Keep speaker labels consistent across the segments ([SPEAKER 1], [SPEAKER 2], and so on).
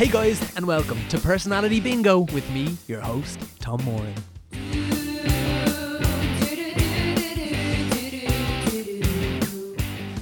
[SPEAKER 1] Hey guys, and welcome to Personality Bingo with me, your host, Tom Moran.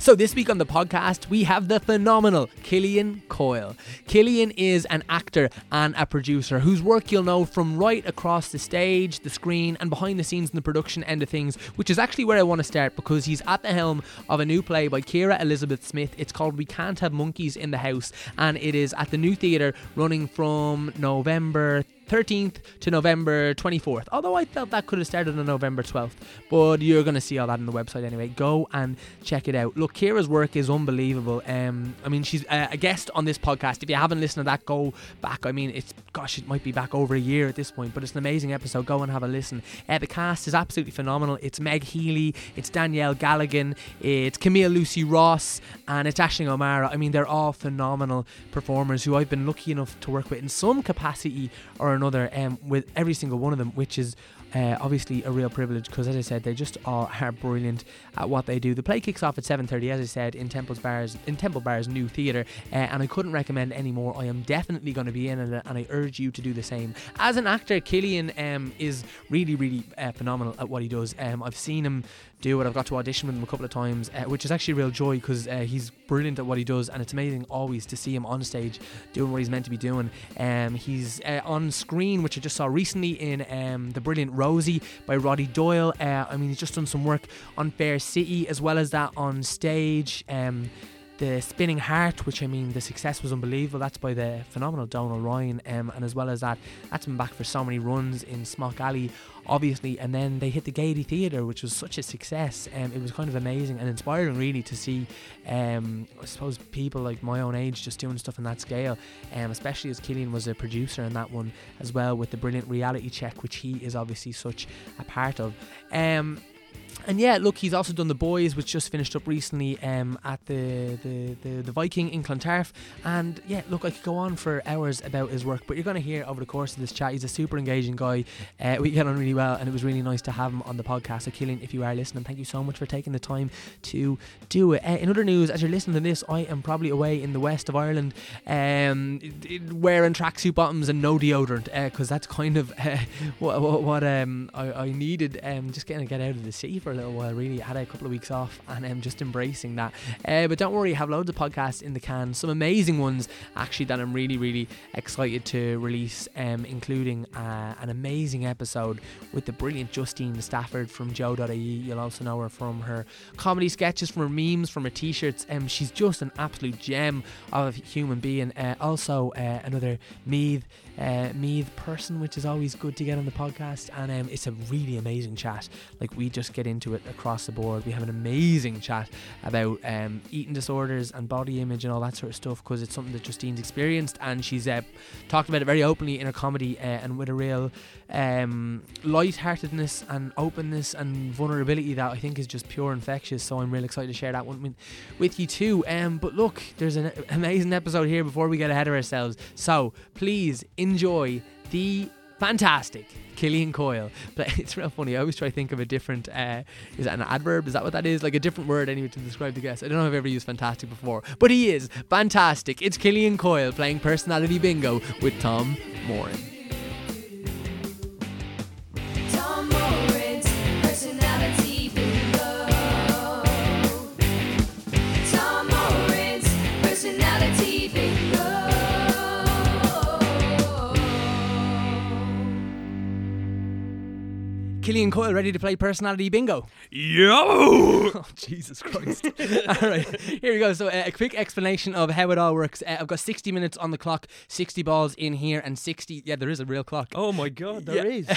[SPEAKER 1] So, this week on the podcast, we have the phenomenal Killian Coyle. Killian is an actor and a producer whose work you'll know from right across the stage, the screen, and behind the scenes in the production end of things, which is actually where I want to start because he's at the helm of a new play by Kira Elizabeth Smith. It's called We Can't Have Monkeys in the House, and it is at the New Theatre running from November 13th to November 24th. Although I felt that could have started on November 12th, but you're going to see all that on the website anyway. Go and check it out. Look, Kira's work is unbelievable. Um, I mean, she's a guest on this podcast. If you haven't listened to that, go back. I mean, it's gosh, it might be back over a year at this point, but it's an amazing episode. Go and have a listen. Uh, the cast is absolutely phenomenal. It's Meg Healy, it's Danielle Galligan, it's Camille Lucy Ross, and it's Ashley O'Mara. I mean, they're all phenomenal performers who I've been lucky enough to work with in some capacity or another um, with every single one of them, which is uh, obviously a real privilege because, as I said, they just all are brilliant at what they do. The play kicks off at 7:30, as I said, in Temple's Bars, in Temple Bar's new theatre, uh, and I couldn't recommend any more. I am definitely going to be in it, and I urge you to do the same. As an actor, Killian um, is really, really uh, phenomenal at what he does. Um, I've seen him do it. I've got to audition with him a couple of times, uh, which is actually a real joy because uh, he's brilliant at what he does, and it's amazing always to see him on stage doing what he's meant to be doing. Um, he's uh, on screen, which I just saw recently in um, the brilliant Rosie by Roddy Doyle. Uh, I mean, he's just done some work on Fair City as well as that on stage. Um, the Spinning Heart, which I mean, the success was unbelievable. That's by the phenomenal Donal Ryan, um, and as well as that, that's been back for so many runs in Smock Alley, obviously. And then they hit the Gaiety Theatre, which was such a success. Um, it was kind of amazing and inspiring, really, to see, um, I suppose, people like my own age just doing stuff on that scale. Um, especially as Killian was a producer in that one as well, with the brilliant reality check, which he is obviously such a part of. Um, and yeah, look, he's also done the boys, which just finished up recently um, at the, the, the the Viking in Clontarf. And yeah, look, I could go on for hours about his work, but you're going to hear over the course of this chat. He's a super engaging guy. Uh, we get on really well, and it was really nice to have him on the podcast. So, Killian, if you are listening, thank you so much for taking the time to do it. Uh, in other news, as you're listening to this, I am probably away in the west of Ireland, um, wearing tracksuit bottoms and no deodorant, because uh, that's kind of what, what, what um, I, I needed. Um, just getting to get out of the city for little while. Really, had a couple of weeks off, and I'm just embracing that. Uh, but don't worry, I have loads of podcasts in the can, some amazing ones actually that I'm really, really excited to release, um, including uh, an amazing episode with the brilliant Justine Stafford from Joe.ie. You'll also know her from her comedy sketches, from her memes, from her t-shirts. Um, she's just an absolute gem of a human being. Uh, also, uh, another Meath uh, the person, which is always good to get on the podcast. And um, it's a really amazing chat. Like we just get into it across the board. We have an amazing chat about um, eating disorders and body image and all that sort of stuff because it's something that Justine's experienced and she's uh, talked about it very openly in her comedy uh, and with a real um, light-heartedness and openness and vulnerability that I think is just pure infectious. So I'm really excited to share that one with, with you too. Um, but look, there's an amazing episode here before we get ahead of ourselves. So please enjoy the fantastic Killian Coyle. But it's real funny. I always try to think of a different. Uh, is that an adverb? Is that what that is? Like a different word anyway to describe the guest. I don't know if I've ever used fantastic before, but he is fantastic. It's Killian Coyle playing personality bingo with Tom Moran. Killian Coyle ready to play personality bingo?
[SPEAKER 2] Yo!
[SPEAKER 1] Oh, Jesus Christ. all right, here we go. So, uh, a quick explanation of how it all works. Uh, I've got 60 minutes on the clock, 60 balls in here, and 60. Yeah, there is a real clock.
[SPEAKER 2] Oh my God, there
[SPEAKER 1] Yeah.
[SPEAKER 2] is.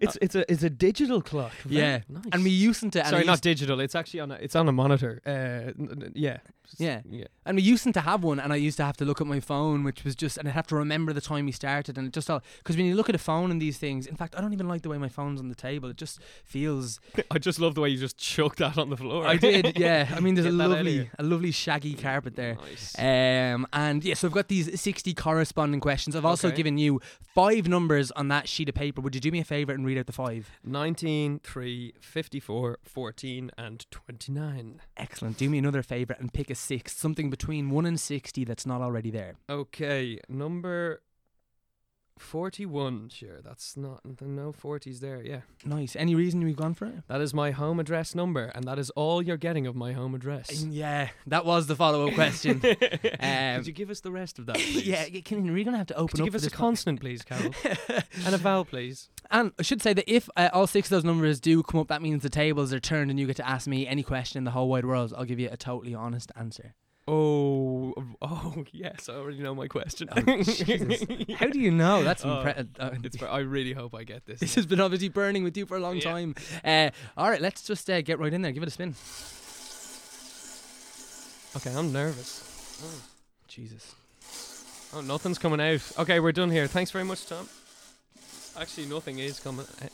[SPEAKER 2] it's it's a it's a digital clock. Very
[SPEAKER 1] yeah.
[SPEAKER 2] nice.
[SPEAKER 1] And we used to.
[SPEAKER 2] Sorry, not digital. It's actually on a it's on a monitor. Uh, n- n- yeah.
[SPEAKER 1] Yeah.
[SPEAKER 2] Yeah.
[SPEAKER 1] And we used to have one, and I used to have to look at my phone, which was just, and I'd have to remember the time we started, and it just all, because when you look at a phone and these things, in fact, I don't even like the way my phone's on the table. It just feels.
[SPEAKER 2] I just love the way you just chucked that on the floor.
[SPEAKER 1] I did, yeah. I mean, there's a
[SPEAKER 2] Get
[SPEAKER 1] lovely, a lovely shaggy carpet there.
[SPEAKER 2] Nice.
[SPEAKER 1] Um, and yeah, so I've got these 60 corresponding questions. I've also
[SPEAKER 2] Okay.
[SPEAKER 1] given you five numbers on that sheet of paper. Would you do me a favour and read out the five?
[SPEAKER 2] 19, 3, 54, 14, and 29.
[SPEAKER 1] Excellent. Do me another favour and pick a six, something between one and sixty that's not already there.
[SPEAKER 2] Okay, number forty-one. Sure, that's not no forties there. Yeah,
[SPEAKER 1] Nice. Any reason you've gone for it?
[SPEAKER 2] that is my home address number, and that is all you're getting of my home address.
[SPEAKER 1] Yeah, that was the follow-up question. Um,
[SPEAKER 2] Could you give us the rest of that, please?
[SPEAKER 1] yeah, can, we're gonna have to open
[SPEAKER 2] Could you
[SPEAKER 1] up
[SPEAKER 2] give us a consonant, please, Carol, and a vowel, please?
[SPEAKER 1] And I should say that if uh, all six of those numbers do come up, that means the tables are turned and you get to ask me any question in the whole wide world. I'll give you a totally honest answer.
[SPEAKER 2] Oh, oh yes, I already know my question.
[SPEAKER 1] Oh, Jesus. How do you know? That's
[SPEAKER 2] Oh,
[SPEAKER 1] impre- uh,
[SPEAKER 2] I really hope I get this.
[SPEAKER 1] This has been obviously burning with you for a long
[SPEAKER 2] Yeah.
[SPEAKER 1] time. Uh, all right, let's just uh, get right in there. Give it a spin.
[SPEAKER 2] okay, I'm nervous.
[SPEAKER 1] Jesus.
[SPEAKER 2] Oh, nothing's coming out. Okay, we're done here. Thanks very much, Tom. Actually, nothing is coming. uh,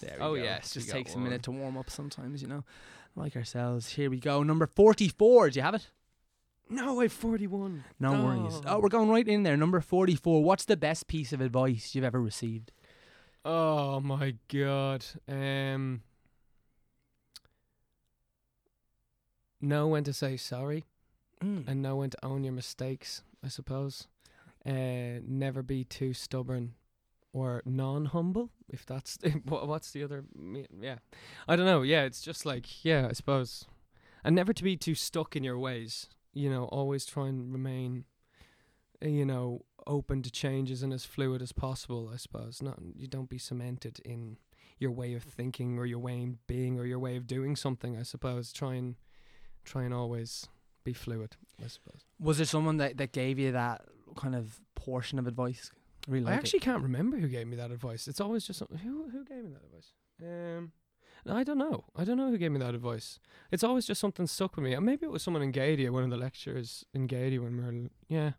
[SPEAKER 1] There we
[SPEAKER 2] Oh,
[SPEAKER 1] go.
[SPEAKER 2] yes,
[SPEAKER 1] just takes a minute to warm up sometimes, you know. Like ourselves. Here we go. Number 44. Do you have it?
[SPEAKER 2] No, I've 41.
[SPEAKER 1] No worries. Oh, we're going right in there. Number 44. What's the best piece of advice you've ever received?
[SPEAKER 2] Oh my god. Um. Know when to say sorry
[SPEAKER 1] Mm.
[SPEAKER 2] and know when to own your mistakes. I suppose. Uh, never be too stubborn or non-humble. If that's what, what's the other? me- Yeah, I don't know. Yeah, it's just like yeah, I suppose, and never to be too stuck in your ways. You know, always try and remain, uh, you know, open to changes and as fluid as possible. I suppose not. You don't be cemented in your way of thinking or your way of being or your way of doing something. I suppose try and try and always be fluid. I suppose.
[SPEAKER 1] Was there someone that, that gave you that kind of portion of advice? I really
[SPEAKER 2] I actually can't remember who gave me that advice. It's always just who who gave me that advice. Um, I don't know. I don't know who gave me that advice. It's always just something stuck with me. And maybe it was someone in Gaiety, one of the lecturers in Gaiety when we were yeah.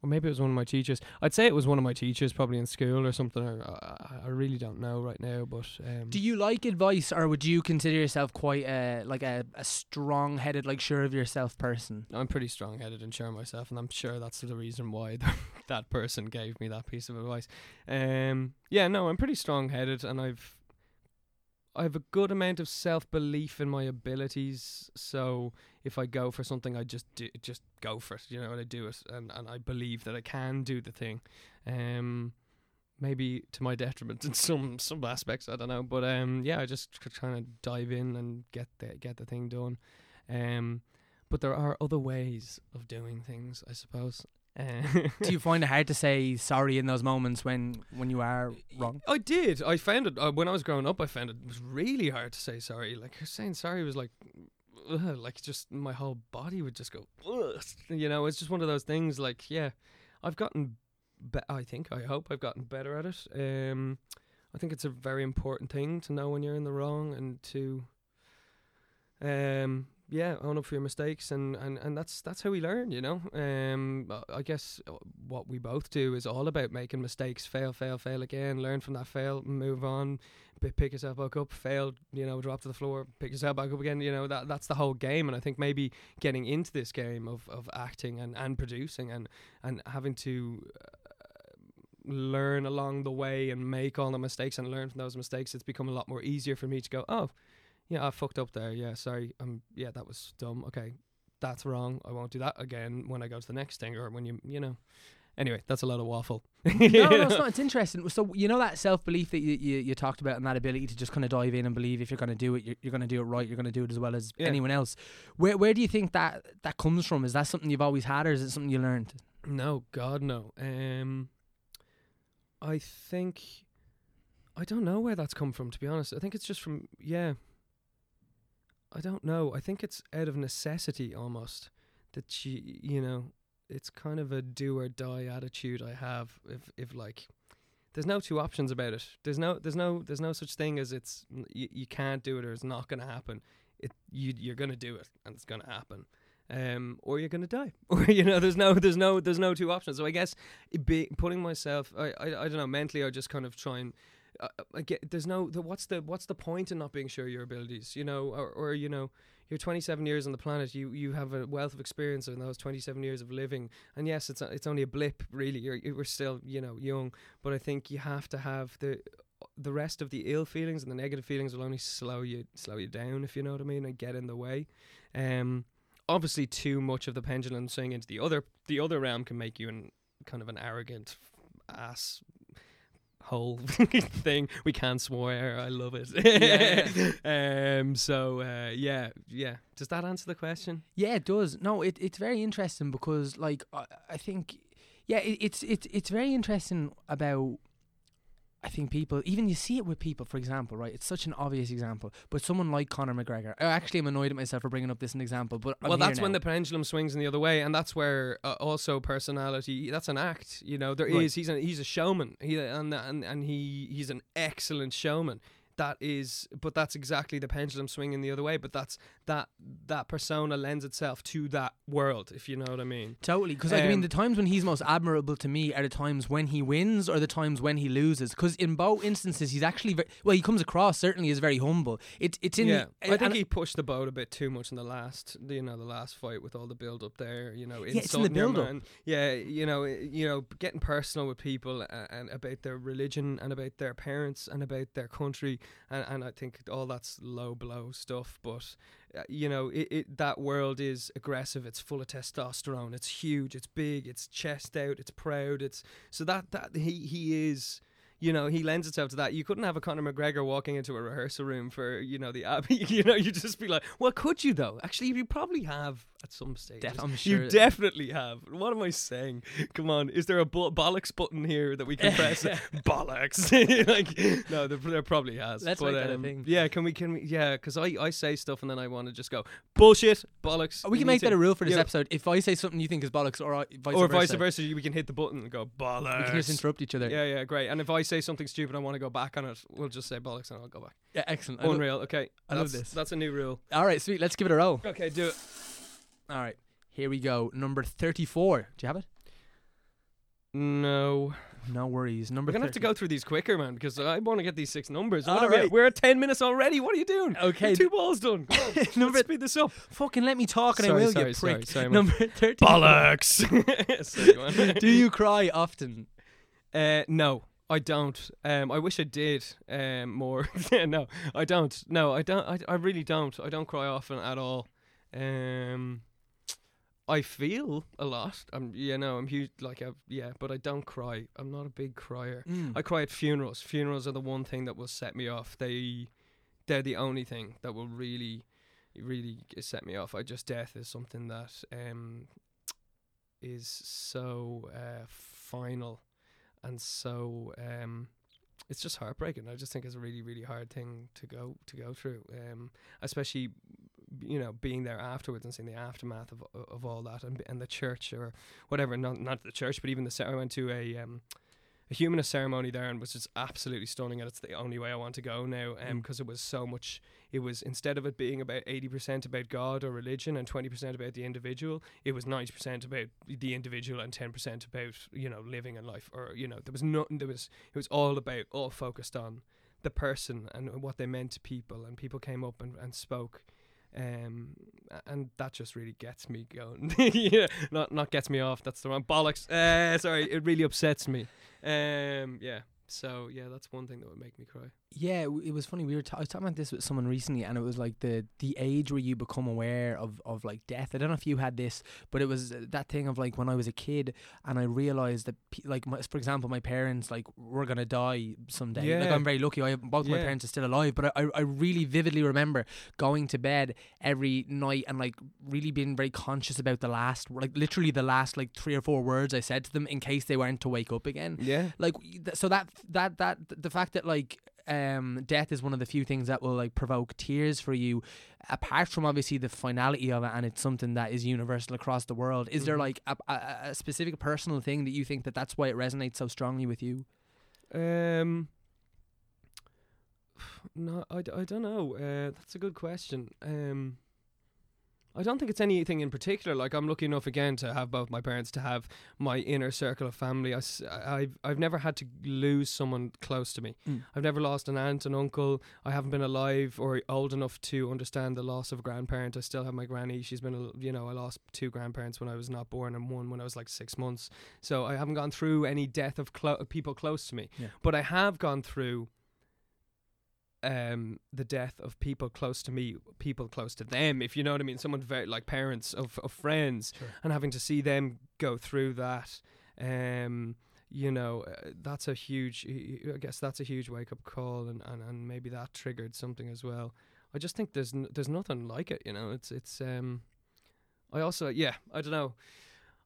[SPEAKER 2] Or maybe it was one of my teachers. I'd say it was one of my teachers, probably in school or something. Or I, I really don't know right now. But um,
[SPEAKER 1] Do you like advice, or would you consider yourself quite a like a, a strong-headed, like sure of yourself person?
[SPEAKER 2] I'm pretty strong-headed and sure of myself, and I'm sure that's the reason why that person gave me that piece of advice. Um, yeah, no, I'm pretty strong-headed, and I've I have a good amount of self-belief in my abilities. So if I go for something, I just do, just go for it, you know, and I do it, and and I believe that I can do the thing. Um, maybe to my detriment in some some aspects, I don't know, but um, yeah, I just tr- trying to dive in and get the get the thing done. Um, but there are other ways of doing things, I suppose.
[SPEAKER 1] Do you find it hard to say sorry in those moments when when you are wrong?
[SPEAKER 2] I did. I found it uh, when I was growing up. I found it was really hard to say sorry. Like saying sorry was like, ugh, like just my whole body would just go. Ugh. You know, it's just one of those things. Like, yeah, I've gotten. Be- I think. I hope I've gotten better at it. Um, I think it's a very important thing to know when you're in the wrong and to. Um. Yeah, own up for your mistakes, and, and, and that's that's how we learn, you know. Um, I- guess uh, what we both do is all about making mistakes, fail, fail, fail again, learn from that fail, move on, pick yourself back up, fail, you know, drop to the floor, pick yourself back up again. You know that that's the whole game, and I think maybe getting into this game of, of acting and, and producing and and having to uh, learn along the way and make all the mistakes and learn from those mistakes, it's become a lot more easier for me to go, oh, yeah, I fucked up there. Yeah, sorry. Um, yeah, that was dumb. Okay, that's wrong. I won't do that again when I go to the next thing or when you, you know. Anyway, that's a lot of waffle.
[SPEAKER 1] no, no, it's not. It's interesting. So you know that self belief that you, you, you talked about and that ability to just kind of dive in and believe if you're going to do it, you're, you're going to do it right. You're going to do it as well as
[SPEAKER 2] Yeah.
[SPEAKER 1] anyone else. Where where do you think that that comes from? Is that something you've always had, or is it something you learned?
[SPEAKER 2] No, God, no. Um, I think I don't know where that's come from. To be honest, I think it's just from yeah. I don't know. I think it's out of necessity almost that you you know it's kind of a do or die attitude I have. If if like there's no two options about it. There's no there's no there's no such thing as it's you, you can't do it or it's not going to happen. It you you're going to do it and it's going to happen um, or you're gonna die, or you know, there's no, there's no, there's no two options. So I guess it be, putting myself, I, I, I don't know, mentally, I just kind of try and. Uh, I get there's no the, what's the what's the point in not being sure of your abilities you know? Or, or you know you're 27 years on the planet you you have a wealth of experience in those 27 years of living. And yes it's it's only a blip really. You're you we're still you know young. But I think you have to have the the rest of the ill feelings and the negative feelings will only slow you slow you down if you know what I mean and get in the way. Um obviously too much of the pendulum swing into the other the other realm can make you an kind of an arrogant ass whole thing. We can't swear. I love it.
[SPEAKER 1] Yeah,
[SPEAKER 2] um. So uh, yeah, yeah. Does that answer the question?
[SPEAKER 1] Yeah, it does. No, it, it's very interesting because, like, I, I think, yeah, it, it's it's it's very interesting about. I think people, even you see it with people, for example, right? It's such an obvious example, but someone like Conor McGregor. I actually am annoyed at myself for bringing up this an example, but I'm
[SPEAKER 2] well, that's when the pendulum swings in the other way, and that's where uh, also personality. That's an act. You know, there is.
[SPEAKER 1] Right.
[SPEAKER 2] He's a he's a showman. He and and and he he's an excellent showman. That is, but that's exactly the pendulum swinging the other way. But that's that that persona lends itself to that world, if you know what I mean.
[SPEAKER 1] Totally, because like, I mean,
[SPEAKER 2] Um,
[SPEAKER 1] the times when he's most admirable to me are the times when he wins or the times when he loses. Because in both instances, he's actually very well. He comes across certainly as very humble. It's it's in
[SPEAKER 2] yeah,
[SPEAKER 1] the,
[SPEAKER 2] I think he pushed the boat a bit too much in the last, you know, the last fight with all the build up there. You know,
[SPEAKER 1] Yeah, it's in the build-up.
[SPEAKER 2] Yeah, you know, you know, getting personal with people and, and about their religion and about their parents and about their country, and, and I think all that's low blow stuff. But uh, you know, it, it that world is aggressive. It's full of testosterone. It's huge. It's big. It's chest out. It's proud. It's so that that he he is. You know, he lends itself to that. You couldn't have a Conor McGregor walking into a rehearsal room for, you know, the Abbey. You know, you'd just be like, well, could you though? Actually, you probably have at some stage.
[SPEAKER 1] Def- I'm sure
[SPEAKER 2] You definitely have. What am I saying? Come on, is there a bo- bollocks button here that we can press? bollocks. like, no, there, there probably has.
[SPEAKER 1] Let's
[SPEAKER 2] but,
[SPEAKER 1] make that a thing.
[SPEAKER 2] Yeah, can we? Can we? Yeah, because I, I say stuff and then I want to just go bullshit, bollocks.
[SPEAKER 1] Oh, we
[SPEAKER 2] you
[SPEAKER 1] can make
[SPEAKER 2] to-
[SPEAKER 1] that a rule for this
[SPEAKER 2] yeah.
[SPEAKER 1] episode. If I say something you think is bollocks, or I, vice
[SPEAKER 2] or
[SPEAKER 1] versa,
[SPEAKER 2] vice versa, we can hit the button and go bollocks.
[SPEAKER 1] we can just interrupt each other.
[SPEAKER 2] Yeah, yeah, great. And if I say something stupid, I want to go back on it. We'll just say bollocks and I'll go back.
[SPEAKER 1] Yeah, excellent. I lo-
[SPEAKER 2] Unreal. Okay,
[SPEAKER 1] I love this.
[SPEAKER 2] That's a new rule.
[SPEAKER 1] All right, sweet. Let's give it a roll.
[SPEAKER 2] Okay, do it.
[SPEAKER 1] All right, here we go. Number thirty-four. Do you have it?
[SPEAKER 2] No,
[SPEAKER 1] No worries. Number.
[SPEAKER 2] we're gonna have to go through these quicker, man, because I want to get these six numbers. What
[SPEAKER 1] All
[SPEAKER 2] are we
[SPEAKER 1] right.
[SPEAKER 2] We're at ten minutes already. What are you doing?
[SPEAKER 1] Okay.
[SPEAKER 2] Two balls done. On,
[SPEAKER 1] Number-
[SPEAKER 2] let's speed this up.
[SPEAKER 1] Fucking let me talk, and
[SPEAKER 2] Sorry,
[SPEAKER 1] I will
[SPEAKER 2] sorry,
[SPEAKER 1] get
[SPEAKER 2] sorry,
[SPEAKER 1] pricked.
[SPEAKER 2] sorry.
[SPEAKER 1] Number thirty.
[SPEAKER 2] Bollocks. Sorry.
[SPEAKER 1] Do you cry often?
[SPEAKER 2] Uh, no, I don't. Um, I wish I did. Um, more. no, I don't. No, I don't. I, I really don't. I don't cry often at all. Um, I feel a lot. I'm, you know, I'm huge. Like, i yeah, but I don't cry. I'm not a big crier.
[SPEAKER 1] Mm.
[SPEAKER 2] I cry at funerals. Funerals are the one thing that will set me off. They, they're the only thing that will really, really set me off. I just death is something that um, is so uh, final and so um, it's just heartbreaking. I just think it's a really, really hard thing to go to go through, um, especially you know being there afterwards and seeing the aftermath of of all that and and the church or whatever. Not not the church, but even the I went to a um, a humanist ceremony there and was just absolutely stunning and it's the only way I want to go now
[SPEAKER 1] Mm.
[SPEAKER 2] because it was so much it was instead of it being about 80% about God or religion and 20% about the individual it was 90% about the individual and 10% about you know living in life or you know there was nothing there was it was all about all focused on the person and what they meant to people and people came up and, and spoke um and that just really gets me going. Yeah not not gets me off that's the wrong bollocks. Uh sorry it really upsets me. Um yeah so yeah that's one thing that would make me cry
[SPEAKER 1] Yeah, it was funny. We were I was talking about this with someone recently, and it was like the the age where you become aware of of like death. I don't know if you had this, but it was uh, that thing of like when I was a kid, and I realized that pe- like my, for example, my parents like were gonna die someday.
[SPEAKER 2] Yeah.
[SPEAKER 1] Like I'm very lucky. I both my parents are still alive, but I, I really vividly remember going to bed every night and like really being very conscious about the last like literally the last like three or four words I said to them in case they weren't to wake up again
[SPEAKER 2] yeah
[SPEAKER 1] like so that that that the fact that like um death is one of the few things that will like provoke tears for you apart from obviously the finality of it and it's something that is universal across the world is there
[SPEAKER 2] Mhm.
[SPEAKER 1] like a, a, a specific personal thing that you think that that's why it resonates so strongly with you
[SPEAKER 2] Um. No, I, d- I don't know. Uh, that's a good question. Um. I don't think it's anything in particular. Like I'm lucky enough again to have both my parents, to have my inner circle of family. I, have I've never had to lose someone close to me.
[SPEAKER 1] Mm.
[SPEAKER 2] I've never lost an aunt, and uncle. I haven't been alive or old enough to understand the loss of a grandparent. I still have my granny. She's been, a- you know, I lost two grandparents when I was not born and one when I was like six months. So I haven't gone through any death of clo- people close to me.
[SPEAKER 1] Yeah.
[SPEAKER 2] But I have gone through um the death of people close to me people close to them if you know what i mean. Someone very like parents of, of friends
[SPEAKER 1] Sure.
[SPEAKER 2] and having to see them go through that um you know uh, that's a huge i guess that's a huge wake up call and, and and maybe that triggered something as well. I just think there's n- there's nothing like it you know? It's it's um i also yeah i don't know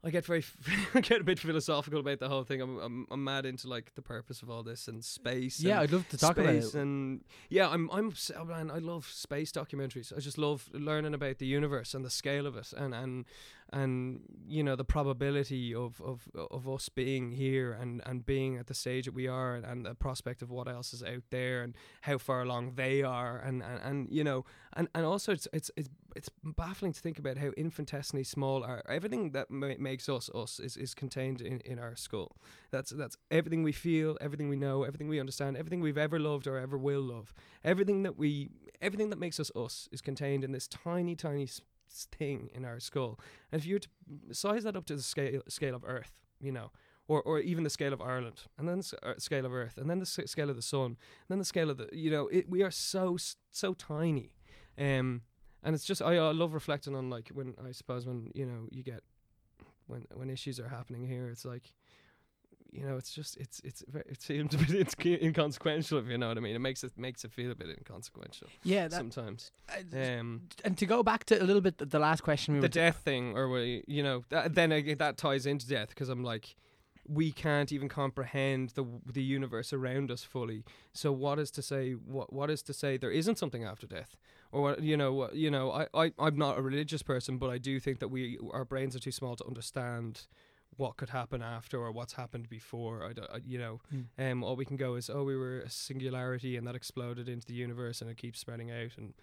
[SPEAKER 2] I get very, I get a bit philosophical about the whole thing. I'm, I'm, I'm mad into like the purpose of all this and space.
[SPEAKER 1] Yeah,
[SPEAKER 2] and
[SPEAKER 1] I'd love to talk about
[SPEAKER 2] space
[SPEAKER 1] it.
[SPEAKER 2] and yeah, I'm, I'm, oh man, I love space documentaries. I just love learning about the universe and the scale of it, and and and you know the probability of of of us being here and and being at the stage that we are, and, and the prospect of what else is out there, and how far along they are, and and, and you know, and and also it's it's it's it's baffling to think about how infinitesimally small our everything that ma- makes us us is, is contained in, in our skull. That's that's everything we feel, everything we know, everything we understand, everything we've ever loved or ever will love. Everything that we everything that makes us us is contained in this tiny tiny thing in our skull. And if you were to size that up to the scale scale of Earth, you know, or or even the scale of Ireland, and then the uh, scale of Earth, and then the scale of the sun, and then the scale of the you know, it, we are so so tiny. Um and it's just I, I love reflecting on like when I suppose when you know you get when when issues are happening here it's like you know it's just it's it's it seems a bit it's inconsequential if you know what I mean. It makes it makes it feel a bit inconsequential
[SPEAKER 1] Yeah, that,
[SPEAKER 2] sometimes.
[SPEAKER 1] uh,
[SPEAKER 2] um
[SPEAKER 1] and to go back to a little bit the- last question we
[SPEAKER 2] the death thing or we, you know that, then again, that ties into death because I'm like we can't even comprehend the the universe around us fully. So what is to say what what is to say there isn't something after death? Or what you know what you know I, I I'm not a religious person but I do think that we our brains are too small to understand what could happen after or what's happened before I, don't- I- you know
[SPEAKER 1] Hmm.
[SPEAKER 2] um all we can go is oh we were a singularity and that exploded into the universe and it keeps spreading out and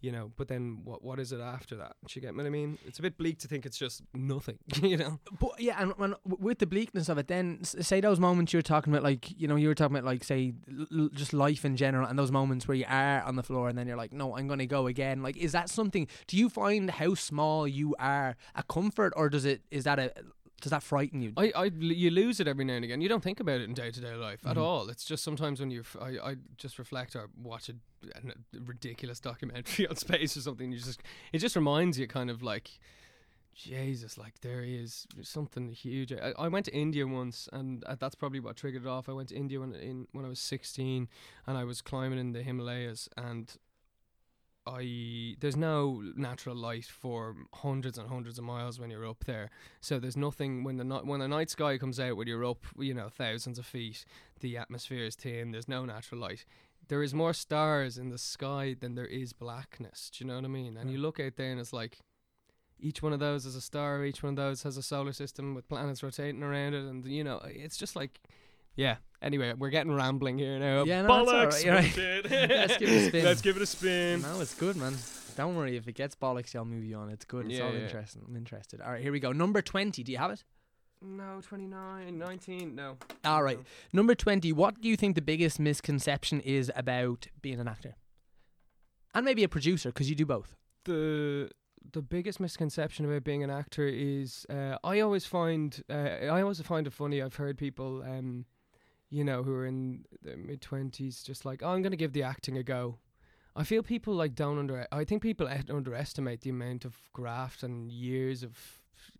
[SPEAKER 2] you know but then what what is it after that do you get what I mean it's a bit bleak to think it's just nothing you know
[SPEAKER 1] But yeah, and when, with the bleakness of it, then say those moments you were talking about, like you know, you were talking about like say l- just life in general, and those moments where you are on the floor, and then you're like, no, I'm going to go again. Like, is that something? Do you find how small you are a comfort, or does it is that a does that frighten you?
[SPEAKER 2] I, I you lose it every now and again you don't think about it in day to day life at
[SPEAKER 1] Mhm.
[SPEAKER 2] all it's just sometimes when you f- I, I just reflect or watch a, a ridiculous documentary on space or something you just it just reminds you kind of like Jesus, like there is something huge. I, I went to India once, and uh, that's probably what triggered it off. I went to India when in when I was sixteen, and I was climbing in the Himalayas, and I there's no natural light for hundreds and hundreds of miles when you're up there. So there's nothing when the night when the night sky comes out when you're up, you know, thousands of feet. The atmosphere is thin. There's no natural light. There is more stars in the sky than there is blackness. Do you know what I mean? And you look out there and it's like each one of those is a star. Each one of those has a solar system with planets rotating around it, and you know, it's just like, yeah. Anyway, we're getting rambling here now.
[SPEAKER 1] Yeah, no, that's all
[SPEAKER 2] Bollocks!
[SPEAKER 1] right, right. Let's give it a spin.
[SPEAKER 2] Let's give it a spin.
[SPEAKER 1] no, it's good, man. Don't worry if it gets bollocks, I'll move you on. It's good. It's
[SPEAKER 2] Yeah,
[SPEAKER 1] all
[SPEAKER 2] yeah.
[SPEAKER 1] interesting. I'm interested. All right, here we go. Number twenty. Do you have it?
[SPEAKER 2] No, 29, 19, no.
[SPEAKER 1] All right.
[SPEAKER 2] No.
[SPEAKER 1] Number 20, what do you think the biggest misconception is about being an actor? And maybe a producer, because you do both.
[SPEAKER 2] the the biggest misconception about being an actor is uh, I always find uh, I always find it funny. I've heard people, um, you know, who are in their mid twenties, just like, oh, I'm to give the acting a go. I feel people like don't under. I think people underestimate the amount of graft and years of,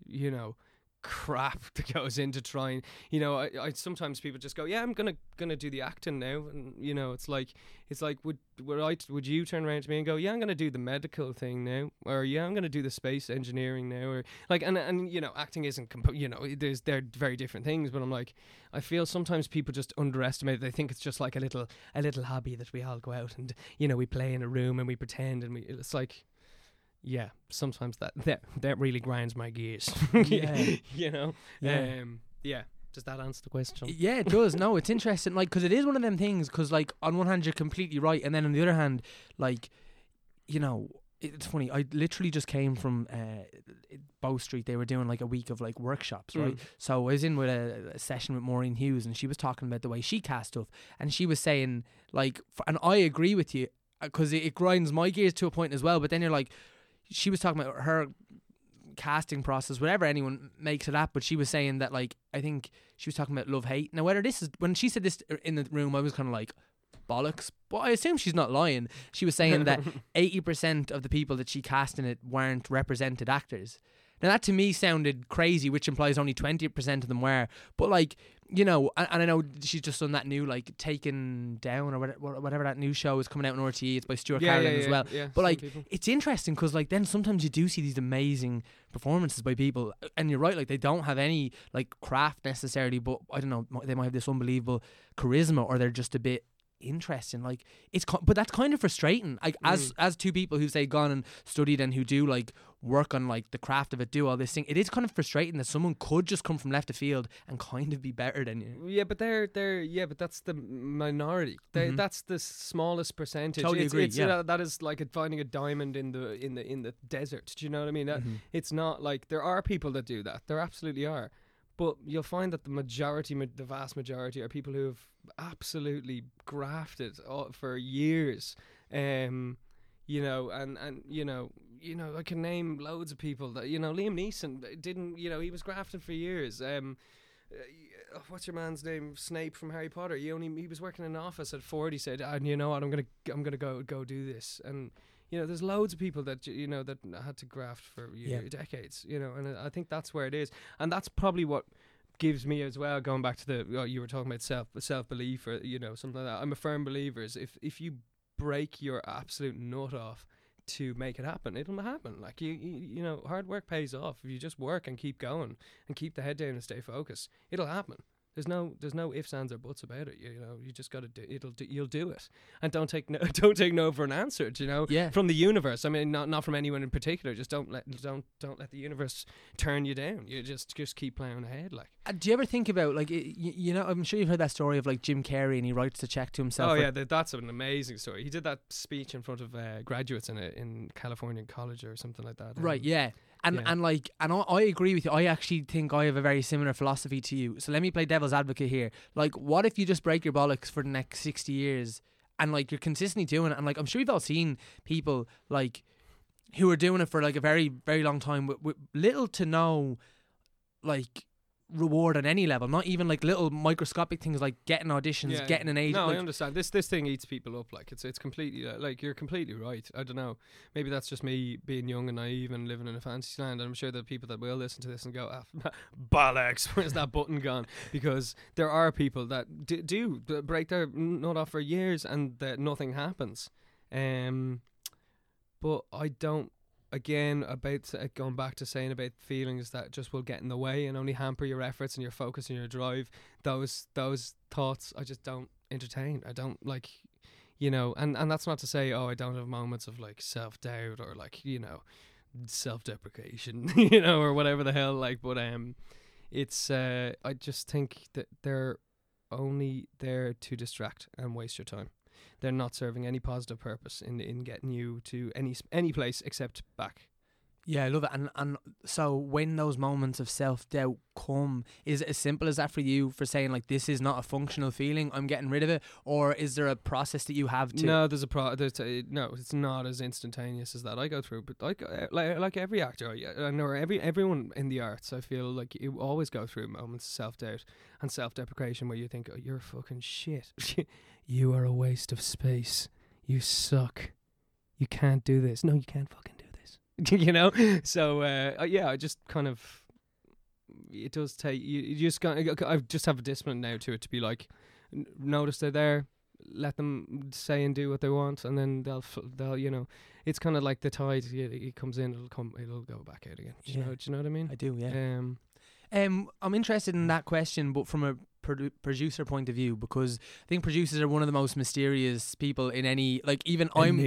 [SPEAKER 2] you know, crap that goes into trying. You know, I, I sometimes people just go, yeah, I'm gonna gonna do the acting now, and you know, it's like it's like would would I would you turn around to me and go, yeah, I'm gonna do the medical thing now, or yeah, I'm gonna do the space engineering now, or like, and and you know, acting isn't compo- you know, there's they're very different things, but I'm like, I feel sometimes people just underestimate. They think it's just like a little a little hobby that we all go out and you know we play in a room and we pretend and we it's like. Yeah, sometimes that that that really grinds my gears.
[SPEAKER 1] Yeah.
[SPEAKER 2] you know.
[SPEAKER 1] Yeah.
[SPEAKER 2] Um, yeah. Does that answer the question?
[SPEAKER 1] Yeah, it does. No, it's interesting. Like, because it is one of them things. Because, like, on one hand, you're completely right, and then on the other hand, like, you know, it's funny. I literally just came from uh, Bow Street. They were doing like a week of like workshops, right?
[SPEAKER 2] Mm.
[SPEAKER 1] So I was in with a, a session with Maureen Hughes, and she was talking about the way she cast stuff, and she was saying like, f- and I agree with you because it, it grinds my gears to a point as well. But then you're like, she was talking about her casting process, whatever anyone makes it at, but she was saying that like I think she was talking about love hate. Now whether this is when she said this in the room, I was kind of like, bollocks. But I assume she's not lying. She was saying that 80% of the people that she cast in it weren't represented actors. Now that to me sounded crazy, which implies only 20% of them were. But like, you know, and, and I know she's just done that new like Taken Down or whatever, whatever that new show is coming out on RTE. It's by Stuart
[SPEAKER 2] yeah,
[SPEAKER 1] Carolan
[SPEAKER 2] yeah,
[SPEAKER 1] as well.
[SPEAKER 2] yeah,
[SPEAKER 1] But like,
[SPEAKER 2] people.
[SPEAKER 1] it's interesting because like then sometimes you do see these amazing performances by people, and you're right, like they don't have any like craft necessarily, but I don't know, they might have this unbelievable charisma, or they're just a bit interesting. Like it's, but that's kind of frustrating. Like as as two people who say gone and studied and who do like work on like the craft of it, do all this thing. It is kind of frustrating that someone could just come from left of field and kind of be better than you.
[SPEAKER 2] Yeah, but they're they're yeah, but that's the minority.
[SPEAKER 1] Mhm.
[SPEAKER 2] That's the smallest percentage.
[SPEAKER 1] Totally
[SPEAKER 2] it's,
[SPEAKER 1] agree,
[SPEAKER 2] It's,
[SPEAKER 1] yeah.
[SPEAKER 2] uh, that is like finding a diamond in the in the in the desert. Do you know what I mean? That,
[SPEAKER 1] Mhm.
[SPEAKER 2] It's not like there are people that do that. There absolutely are. But you'll find that the majority, the vast majority, are people who have absolutely grafted for years. Um, you know, and and you know, you know, I can name loads of people that you know. Liam Neeson didn't, you know, he was grafted for years. Um, uh, what's your man's name? Snape from Harry Potter. He only he was working in an office at forty. Said, and you know what, I'm gonna I'm gonna go go do this. And you know, there's loads of people that you know that had to graft for
[SPEAKER 1] Yeah.
[SPEAKER 2] decades. You know, and I think that's where it is, and that's probably what gives me as well. Going back to the what you were talking about self self belief or you know something like that. I'm a firm believer is if if you break your absolute nut off to make it happen, it'll happen. Like you, you, you know, hard work pays off. If you just work and keep going and keep the head down and stay focused, it'll happen. There's no, there's no ifs, ands, or buts about it. You, you know, you just got to do. It'll, do, you'll do it, and don't take no, don't take no for an answer. You know,
[SPEAKER 1] Yeah.
[SPEAKER 2] from the universe. I mean, not not from anyone in particular. Just don't let, don't, don't let the universe turn you down. You just, just keep playing ahead. Like,
[SPEAKER 1] Uh, do you ever think about like y- y- you know? I'm sure you've heard that story of like Jim Carrey and he writes a check to himself.
[SPEAKER 2] oh yeah, th- that's an amazing story. He did that speech in front of uh, graduates in a in California college or something like that.
[SPEAKER 1] Right,
[SPEAKER 2] Um,
[SPEAKER 1] yeah. And
[SPEAKER 2] yeah.
[SPEAKER 1] and like and I, I agree with you. I actually think I have a very similar philosophy to you. So let me play devil's advocate here. Like what if you just break your bollocks for the next 60 years and like you're consistently doing it and like I'm sure you've all seen people like who are doing it for like a very very long time with, with little to no like reward on any level, not even like little microscopic things like getting auditions,
[SPEAKER 2] Yeah,
[SPEAKER 1] getting an agent.
[SPEAKER 2] No,
[SPEAKER 1] like,
[SPEAKER 2] I understand. This this thing eats people up. Like it's it's completely uh, like you're completely right. I don't know. Maybe that's just me being young and naive and living in a fantasy land. I'm sure that people that will listen to this and go, ah, bollocks, where's that button gone? Because there are people that d- do break their nut off for years and that nothing happens. Um, but I don't. Again, about uh, going back to saying about feelings that just will get in the way and only hamper your efforts and your focus and your drive. Those those thoughts I just don't entertain. I don't like, you know, and and that's not to say oh I don't have moments of like self doubt or like you know, self deprecation, you know, or whatever the hell. Like, but um, it's uh, I just think that they're only there to distract and waste your time. They're not serving any positive purpose in in getting you to any any place except back.
[SPEAKER 1] Yeah, I love it. And and so when those moments of self doubt come, is it as simple as that for you for saying like this is not a functional feeling, I'm getting rid of it, or is there a process that you have to?
[SPEAKER 2] No, there's a pro. There's a, no, it's not as instantaneous as that I go through. But like uh, like like every actor, I know every everyone in the arts, I feel like you always go through moments of self doubt and self deprecation where you think, oh, you're fucking shit. you are a waste of space. You suck. You can't do this. No, you can't fucking. you know. So uh, uh, yeah, I just kind of. It does take you. You just got. I just have a discipline now to it to be like, notice they're there let them say and do what they want, and then they'll f- they'll you know, it's kind of like the tide. It, it comes in, it'll come, it'll go back out again. Do you
[SPEAKER 1] Yeah.
[SPEAKER 2] know? Do you know what I mean?
[SPEAKER 1] I do, yeah.
[SPEAKER 2] Um,
[SPEAKER 1] Um, I'm interested in that question, but from a produ- producer point of view, because I think producers are one of the most mysterious people in any. Like, even I'm.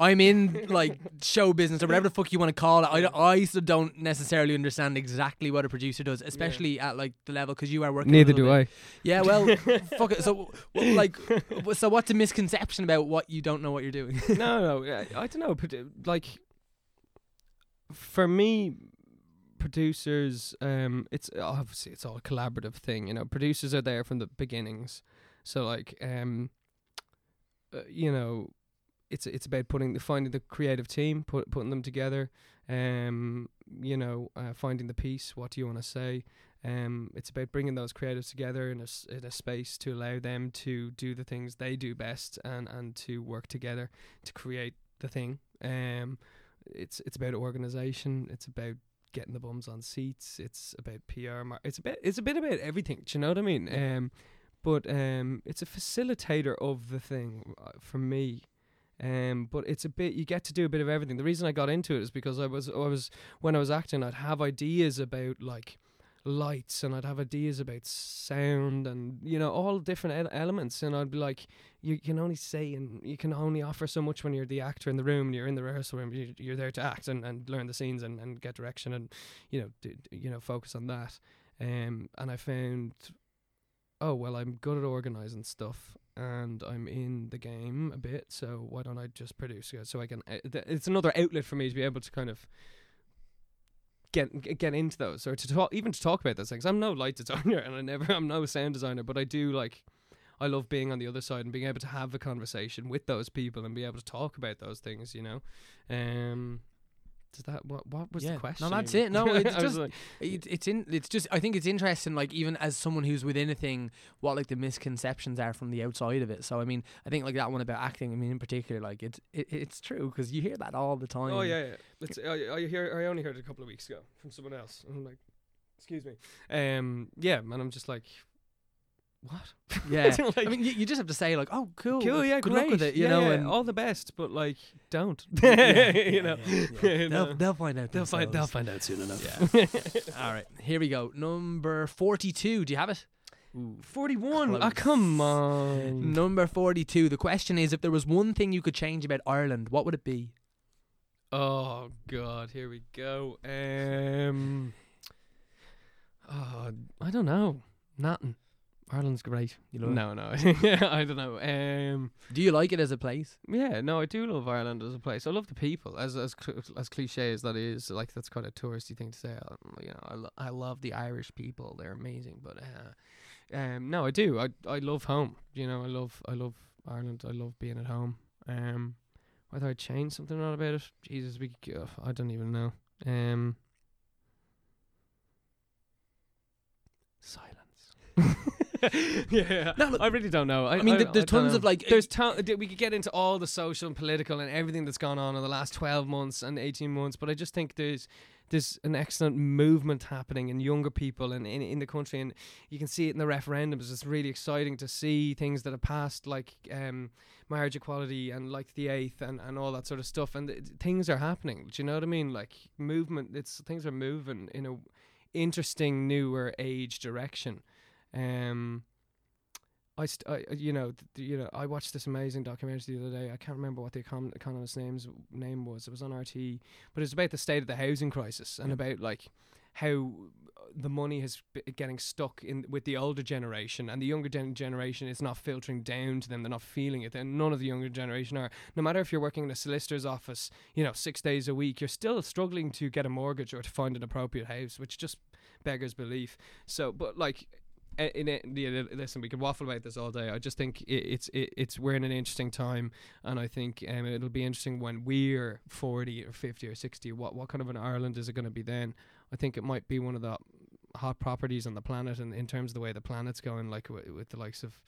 [SPEAKER 1] I'm in like show business or whatever the fuck you want to call it. I, I still don't necessarily understand exactly what a producer does, especially at like the level because you are working.
[SPEAKER 2] Neither
[SPEAKER 1] little
[SPEAKER 2] do
[SPEAKER 1] bit-
[SPEAKER 2] I.
[SPEAKER 1] Yeah, well, fuck it. So, w- like, w- so what's a misconception about what you don't know what you're doing?
[SPEAKER 2] no, no, I, I don't know. But uh, like, for me, producers, um, it's obviously it's all a collaborative thing. You know, producers are there from the beginnings. So like, um, uh, you know, it's it's about putting the finding the creative team, put putting them together. Um, you know, uh, finding the piece. What do you want to say? Um, it's about bringing those creatives together in a, in a space to allow them to do the things they do best and, and to work together to create the thing. Um, it's it's about organization. It's about getting the bums on seats. It's about PR. Mar- it's a bit. It's a bit about everything. Do you know what I mean? Um, but um, it's a facilitator of the thing uh, for me. Um, but it's a bit. You get to do a bit of everything. The reason I got into it is because I was I was when I was acting, I'd have ideas about like lights and I'd have ideas about sound and you know all different ele- elements. And I'd be like you can only say and you can only offer so much when you're the actor in the room and you're in the rehearsal room. You- you're there to act and, and learn the scenes and, and get direction and you know d- d- you know focus on that. Um and I found oh well I'm good at organizing stuff and I'm in the game a bit so why don't I just produce so I can uh, th- it's another outlet for me to be able to kind of get get into those or to talk even to talk about those things. I'm no light designer and I never I'm no sound designer but I do like I love being on the other side and being able to have a conversation with those people and be able to talk about those things you know? Um does that what what was
[SPEAKER 1] Yeah.
[SPEAKER 2] the question?
[SPEAKER 1] No,
[SPEAKER 2] that's
[SPEAKER 1] it. No, it's just-
[SPEAKER 2] like,
[SPEAKER 1] It's it's in it's just I think it's interesting like even as someone who's within a thing what like the misconceptions are from the outside of it. So I mean I think like that one about acting I mean in particular like it's it, it's true because you hear that all the time.
[SPEAKER 2] Oh yeah, yeah. It's, I, I hear. I only heard it a couple of weeks ago from someone else. And I'm like, excuse me. Um, yeah, and I'm just like, what?
[SPEAKER 1] Yeah.
[SPEAKER 2] Like,
[SPEAKER 1] I mean you, you just have to say like oh cool
[SPEAKER 2] cool, yeah,
[SPEAKER 1] good
[SPEAKER 2] great.
[SPEAKER 1] luck with it you
[SPEAKER 2] yeah,
[SPEAKER 1] know
[SPEAKER 2] yeah,
[SPEAKER 1] and
[SPEAKER 2] all the best, but like, don't.
[SPEAKER 1] Yeah,
[SPEAKER 2] you know,
[SPEAKER 1] yeah, yeah.
[SPEAKER 2] You
[SPEAKER 1] They'll,
[SPEAKER 2] know.
[SPEAKER 1] they'll find out
[SPEAKER 2] They'll find. They'll find out soon enough.
[SPEAKER 1] Yeah. all right here we go number 42 do you have it
[SPEAKER 2] Forty-one. Ah,
[SPEAKER 1] Close.
[SPEAKER 2] come on.
[SPEAKER 1] Number 42. The question is if there was one thing you could change about Ireland, what would it be?
[SPEAKER 2] Oh God, here we go. Um, oh, I don't know. Nothing. Ireland's great.
[SPEAKER 1] You love it?
[SPEAKER 2] no, no, I don't know. Um,
[SPEAKER 1] Do you like it as a place?
[SPEAKER 2] yeah, no, I do love Ireland as a place. I love the people. As as cl- as cliche as that is, like that's quite a touristy thing to say. Um, you know, I, lo- I love the Irish people. They're amazing. But uh, um, no, I do. I I love home. You know, I love I love Ireland. I love being at home. Um, whether I change something or not about it, Jesus, we c- ugh, I don't even know. Um, silence. yeah,
[SPEAKER 1] No, look-
[SPEAKER 2] I really don't know. I,
[SPEAKER 1] I mean,
[SPEAKER 2] I,
[SPEAKER 1] there's
[SPEAKER 2] I
[SPEAKER 1] tons of, like,
[SPEAKER 2] there's ton- we could get into all the social and political and everything that's gone on in the last twelve months and eighteen months, but I just think there's there's an excellent movement happening in younger people and in, in the country, and you can see it in the referendums. It's really exciting to see things that have passed, like um, marriage equality and like the eighth and, and all that sort of stuff. And th- things are happening. Do you know what I mean? Like movement. It's things are moving in a interesting newer age direction. Um, I, st- I you know, th- you know, I watched this amazing documentary the other day. I can't remember what the econ- economist's name's name was. It was on RT, but it's about the state of the housing crisis and
[SPEAKER 1] Yeah.
[SPEAKER 2] about like how the money is getting stuck in with the older generation, and the younger gen- generation is not filtering down to them. They're not feeling it, and none of the younger generation are. No matter if you're working in a solicitor's office, you know, six days a week, you're still struggling to get a mortgage or to find an appropriate house, which just beggars belief. So, but like in yeah, listen, we could waffle about this all day. I just think it, it's it, it's we're in an interesting time, and I think um, it'll be interesting when we're forty or fifty or sixty. What what kind of an Ireland is it going to be then? I think it might be one of the hot properties on the planet, and in terms of the way the planet's going, like w- with the likes of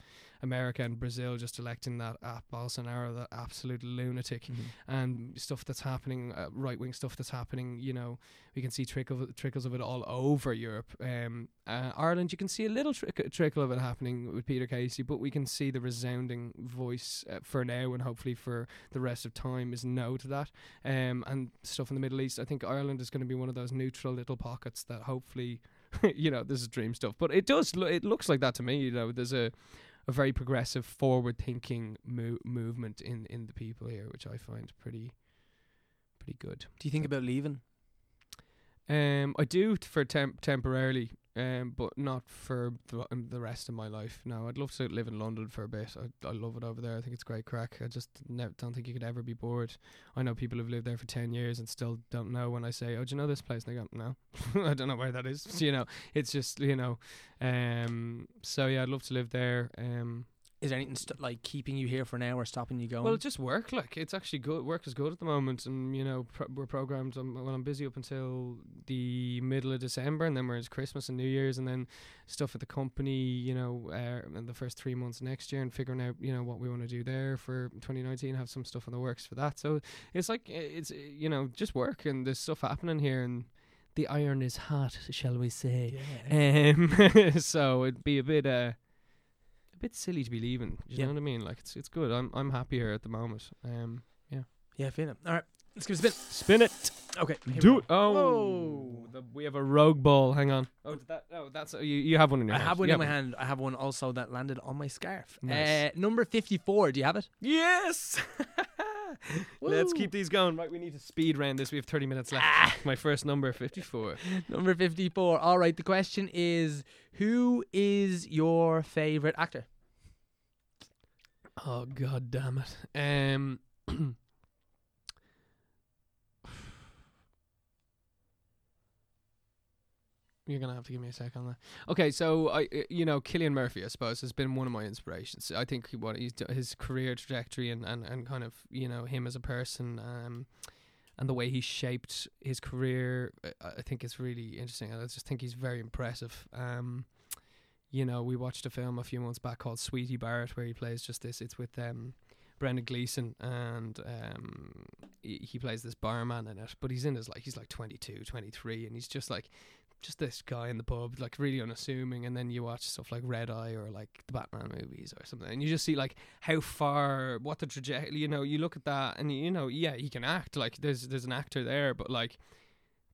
[SPEAKER 2] America and Brazil just electing that uh, Bolsonaro, that absolute lunatic, and stuff that's happening, uh, right wing stuff that's happening. You know, we can see trickle, trickles of it all over Europe. Um, uh, Ireland, you can see a little trick, trickle of it happening with Peter Casey, but we can see the resounding voice uh, for now and hopefully for the rest of time is no to that. Um, and stuff in the Middle East, I think Ireland is going to be one of those neutral little pockets that hopefully, you know, this is dream stuff, but it does. Lo- it looks like that to me. You know, there's a a very progressive, forward-thinking mo- movement in in the people here, which I find pretty pretty good.
[SPEAKER 1] Do you think about leaving?
[SPEAKER 2] Um, I do for temp- temporarily, um, but not for the, um, the rest of my life. No, I'd love to live in London for a bit. I, I love it over there. I think it's great crack. I just ne- don't think you could ever be bored. I know people who've lived there for ten years and still don't know when I say, "Oh, do you know this place?" And they go, "No, I don't know where that is." So, you know, it's just you know. Um, so yeah, I'd love to live there. Um,
[SPEAKER 1] is there anything st- like keeping you here for now or stopping you going?
[SPEAKER 2] Well, just work. Like it's actually good. Work is good at the moment, and you know pro- we're programmed. Um, well, I'm busy up until the middle of December, and then we're Christmas and New Year's, and then stuff at the company. You know, uh, in the first three months next year, and figuring out you know what we want to do there for 2019. Have some stuff in the works for that. So it's like it's you know just work, and there's stuff happening here, and the iron is hot, shall we say?
[SPEAKER 1] yeah.
[SPEAKER 2] Um, so it'd be a bit uh, a bit silly to be leaving. Do you
[SPEAKER 1] Yeah.
[SPEAKER 2] know what I mean? Like it's it's good. I'm I'm happy here at the moment. Um,
[SPEAKER 1] yeah, Yeah, feel it. All right, let's give it a spin.
[SPEAKER 2] spin it.
[SPEAKER 1] Okay,
[SPEAKER 2] Do it. Oh,
[SPEAKER 1] Whoa.
[SPEAKER 2] the, we have a rogue ball. Hang on. Oh, did that. Oh, that's you. You have one in your
[SPEAKER 1] I
[SPEAKER 2] hand.
[SPEAKER 1] have one
[SPEAKER 2] You
[SPEAKER 1] in my hand. I have one also that landed on my scarf.
[SPEAKER 2] Nice.
[SPEAKER 1] Uh, number fifty-four. Do you have it?
[SPEAKER 2] Yes. Let's keep these going. Right, we need to speed round this. We have 30 minutes left.
[SPEAKER 1] Ah.
[SPEAKER 2] My first number, 54.
[SPEAKER 1] Number fifty-four. All right. The question is, who is your favorite actor?
[SPEAKER 2] Oh god damn it. Um You're gonna have to give me a second on that. Okay, so I, you know, Cillian Murphy, I suppose, has been one of my inspirations. I think what he's his career trajectory and, and, and kind of you know him as a person, um, and the way he shaped his career, I, I think is really interesting. I just think he's very impressive. Um, you know, we watched a film a few months back called Sweety Barrett, where he plays just this. It's with um, Brendan Gleeson, and um, he, he plays this barman in it. But he's in his like he's like 22, 23, and he's just like just this guy in the pub, like really unassuming. And then you watch stuff like Red Eye or like the Batman movies or something, and you just see like how far, what the trajectory. You know, you look at that, and you know, yeah, he can act. Like there's there's an actor there, but like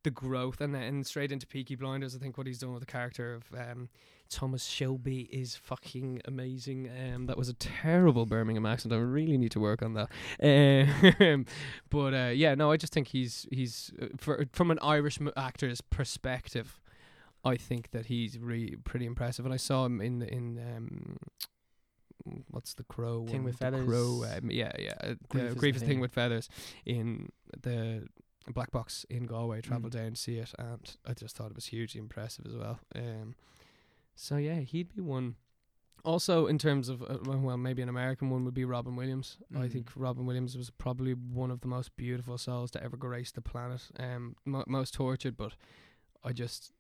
[SPEAKER 2] the growth and then straight into Peaky Blinders. I think what he's done with the character of um, Thomas Shelby is fucking amazing. Um, that was a terrible Birmingham accent. I really need to work on that. Um, but uh, yeah, no, I just think he's he's uh, for, from an Irish actor's perspective. I think that he's really pretty impressive, and I saw him in the in um, what's the crow
[SPEAKER 1] Thing
[SPEAKER 2] one?
[SPEAKER 1] with
[SPEAKER 2] The
[SPEAKER 1] Feathers.
[SPEAKER 2] Crow, um, yeah, yeah, uh, the
[SPEAKER 1] is the
[SPEAKER 2] grief is
[SPEAKER 1] Thing.
[SPEAKER 2] with feathers in the black box in Galway. Travelled
[SPEAKER 1] Mm.
[SPEAKER 2] down to see it, and I just thought it was hugely impressive as well. Um, so yeah, he'd be one. Also, in terms of uh, well, maybe an American one would be Robin Williams. I
[SPEAKER 1] Mm.
[SPEAKER 2] think Robin Williams was probably one of the most beautiful souls to ever grace the planet. Um, mo- most tortured, but I just,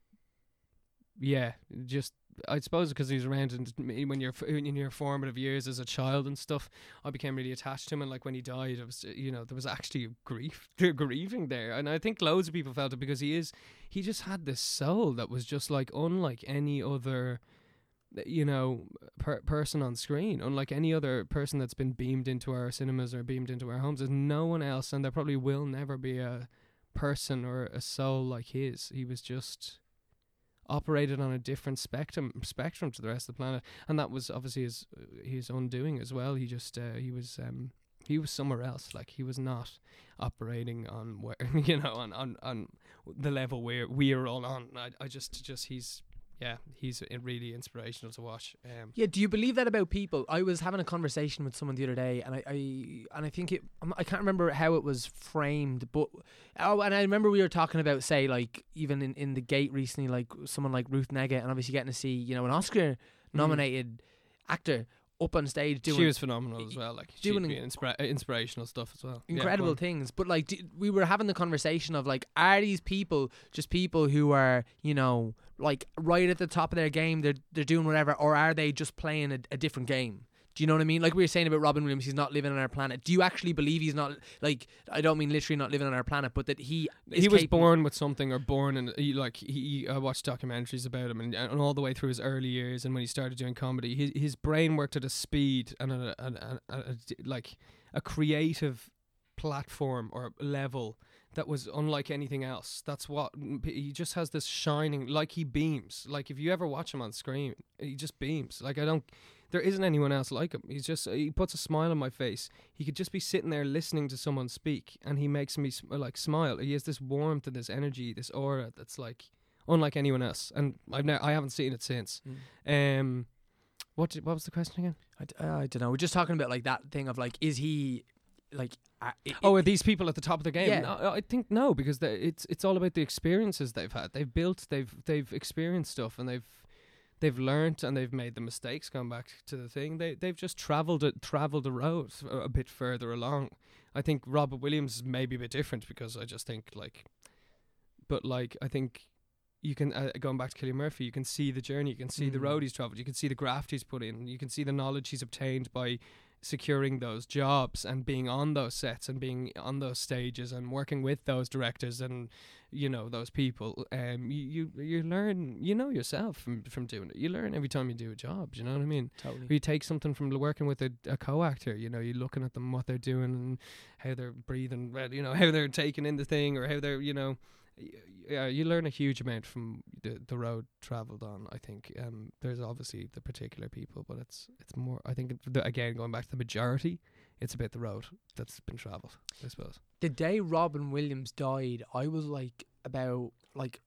[SPEAKER 2] yeah, just I suppose because he was around in, when you're in your formative years as a child and stuff. I became really attached to him, and like when he died, it was you know there was actually grief, grieving there, and I think loads of people felt it because he is he just had this soul that was just like unlike any other you know per- person on screen unlike any other person that's been beamed into our cinemas or beamed into our homes there's no one else and there probably will never be a person or a soul like his he was just operated on a different spectrum spectrum to the rest of the planet. And that was obviously his his undoing as well. He just uh, he was um he was somewhere else. Like he was not operating on where you know on on on the level where we are all on. I, I just just he's yeah he's really inspirational to watch um
[SPEAKER 1] Yeah, do you believe that about people? I was having a conversation with someone the other day, and I, I and I think it. I'm- can't remember how it was framed, but oh, and I remember we were talking about, say, like even in, in the gate recently, like someone like Ruth Negga, and obviously getting to see, you know, an Oscar nominated actor up on stage doing
[SPEAKER 2] she was phenomenal as well like
[SPEAKER 1] doing
[SPEAKER 2] inspira- inspirational stuff as well Yeah,
[SPEAKER 1] incredible
[SPEAKER 2] on.
[SPEAKER 1] things. But like, d- we were having the conversation of like, are these people just people who are, you know, like right at the top of their game? They're they're doing whatever, or are they just playing a, a different game? Do you know what I mean? Like we were saying about Robin Williams, he's not living on our planet. Do you actually believe he's not like? I don't mean literally not living on our planet, but that he
[SPEAKER 2] he was
[SPEAKER 1] capable-
[SPEAKER 2] born with something or born and he like he I watched documentaries about him and, and all the way through his early years and when he started doing comedy his his brain worked at a speed and a, a, a, a like a creative platform or level that was unlike anything else that's what he just has this shining like he beams like if you ever watch him on screen he just beams like I don't there isn't anyone else like him. He's just he puts a smile on my face. He could just be sitting there listening to someone speak, and he makes me like smile. He has this warmth and this energy, this aura that's like unlike anyone else. And I've I haven't seen it since. Um, what did, what was the question again?
[SPEAKER 1] I, d- I don't know. We're just talking about like that thing of like, is he like? Uh, i-
[SPEAKER 2] Oh, are these people at the top of the game?
[SPEAKER 1] Yeah.
[SPEAKER 2] No, I think no, because it's it's all about the experiences they've had. They've built, they've they've experienced stuff, and they've they've learnt and they've made the mistakes. Going back to the thing, they they've just travelled it, travelled the road a, a bit further along. I think Robert Williams is maybe a bit different because I just think like, but like I think you can uh, going back to Cillian Murphy, you can see the journey, you can see the
[SPEAKER 1] Mm.
[SPEAKER 2] road he's travelled, you can see the graft he's put in, you can see the knowledge he's obtained by securing those jobs and being on those sets and being on those stages and working with those directors and you know those people um you you, you learn you know yourself from from doing it you learn every time you do a job do you know what i mean
[SPEAKER 1] Totally.
[SPEAKER 2] you take something from working with a, a co-actor you know you're looking at them what they're doing and how they're breathing you know how they're taking in the thing or how they're you know yeah you learn a huge amount from the, the road traveled on i think. Um there's obviously the particular people but it's it's more i think the, again going back to the majority it's about the road that's been traveled i suppose.
[SPEAKER 1] The day Robin Williams died, I was like about like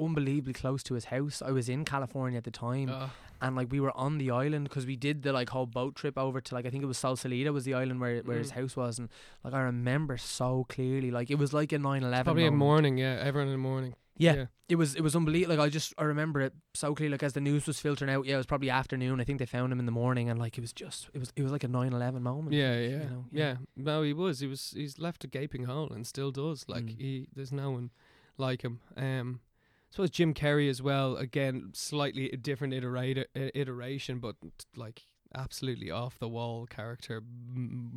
[SPEAKER 1] unbelievably close to his house. I was in California at the time,
[SPEAKER 2] Uh,
[SPEAKER 1] and like we were on the island because we did the like whole boat trip over to like I think it was Sausalito was the island where where his
[SPEAKER 2] Mm.
[SPEAKER 1] house was, and like I remember so clearly, like it was like a 9-11
[SPEAKER 2] probably a
[SPEAKER 1] moment.
[SPEAKER 2] morning yeah everyone in the morning
[SPEAKER 1] Yeah, it was it was unbelievable. Like I just I remember it so clearly. Like as the news was filtering out, yeah, it was probably afternoon. I think they found him in the morning, and like it was just it was it was like a 9-11 moment.
[SPEAKER 2] Yeah, yeah,
[SPEAKER 1] you know,
[SPEAKER 2] yeah. No, he was. He was. He's left a gaping hole and still does. Like
[SPEAKER 1] Mm.
[SPEAKER 2] he, there's no one like him. Um, I suppose Jim Carrey as well. Again, slightly different iteration, but like absolutely off the wall character,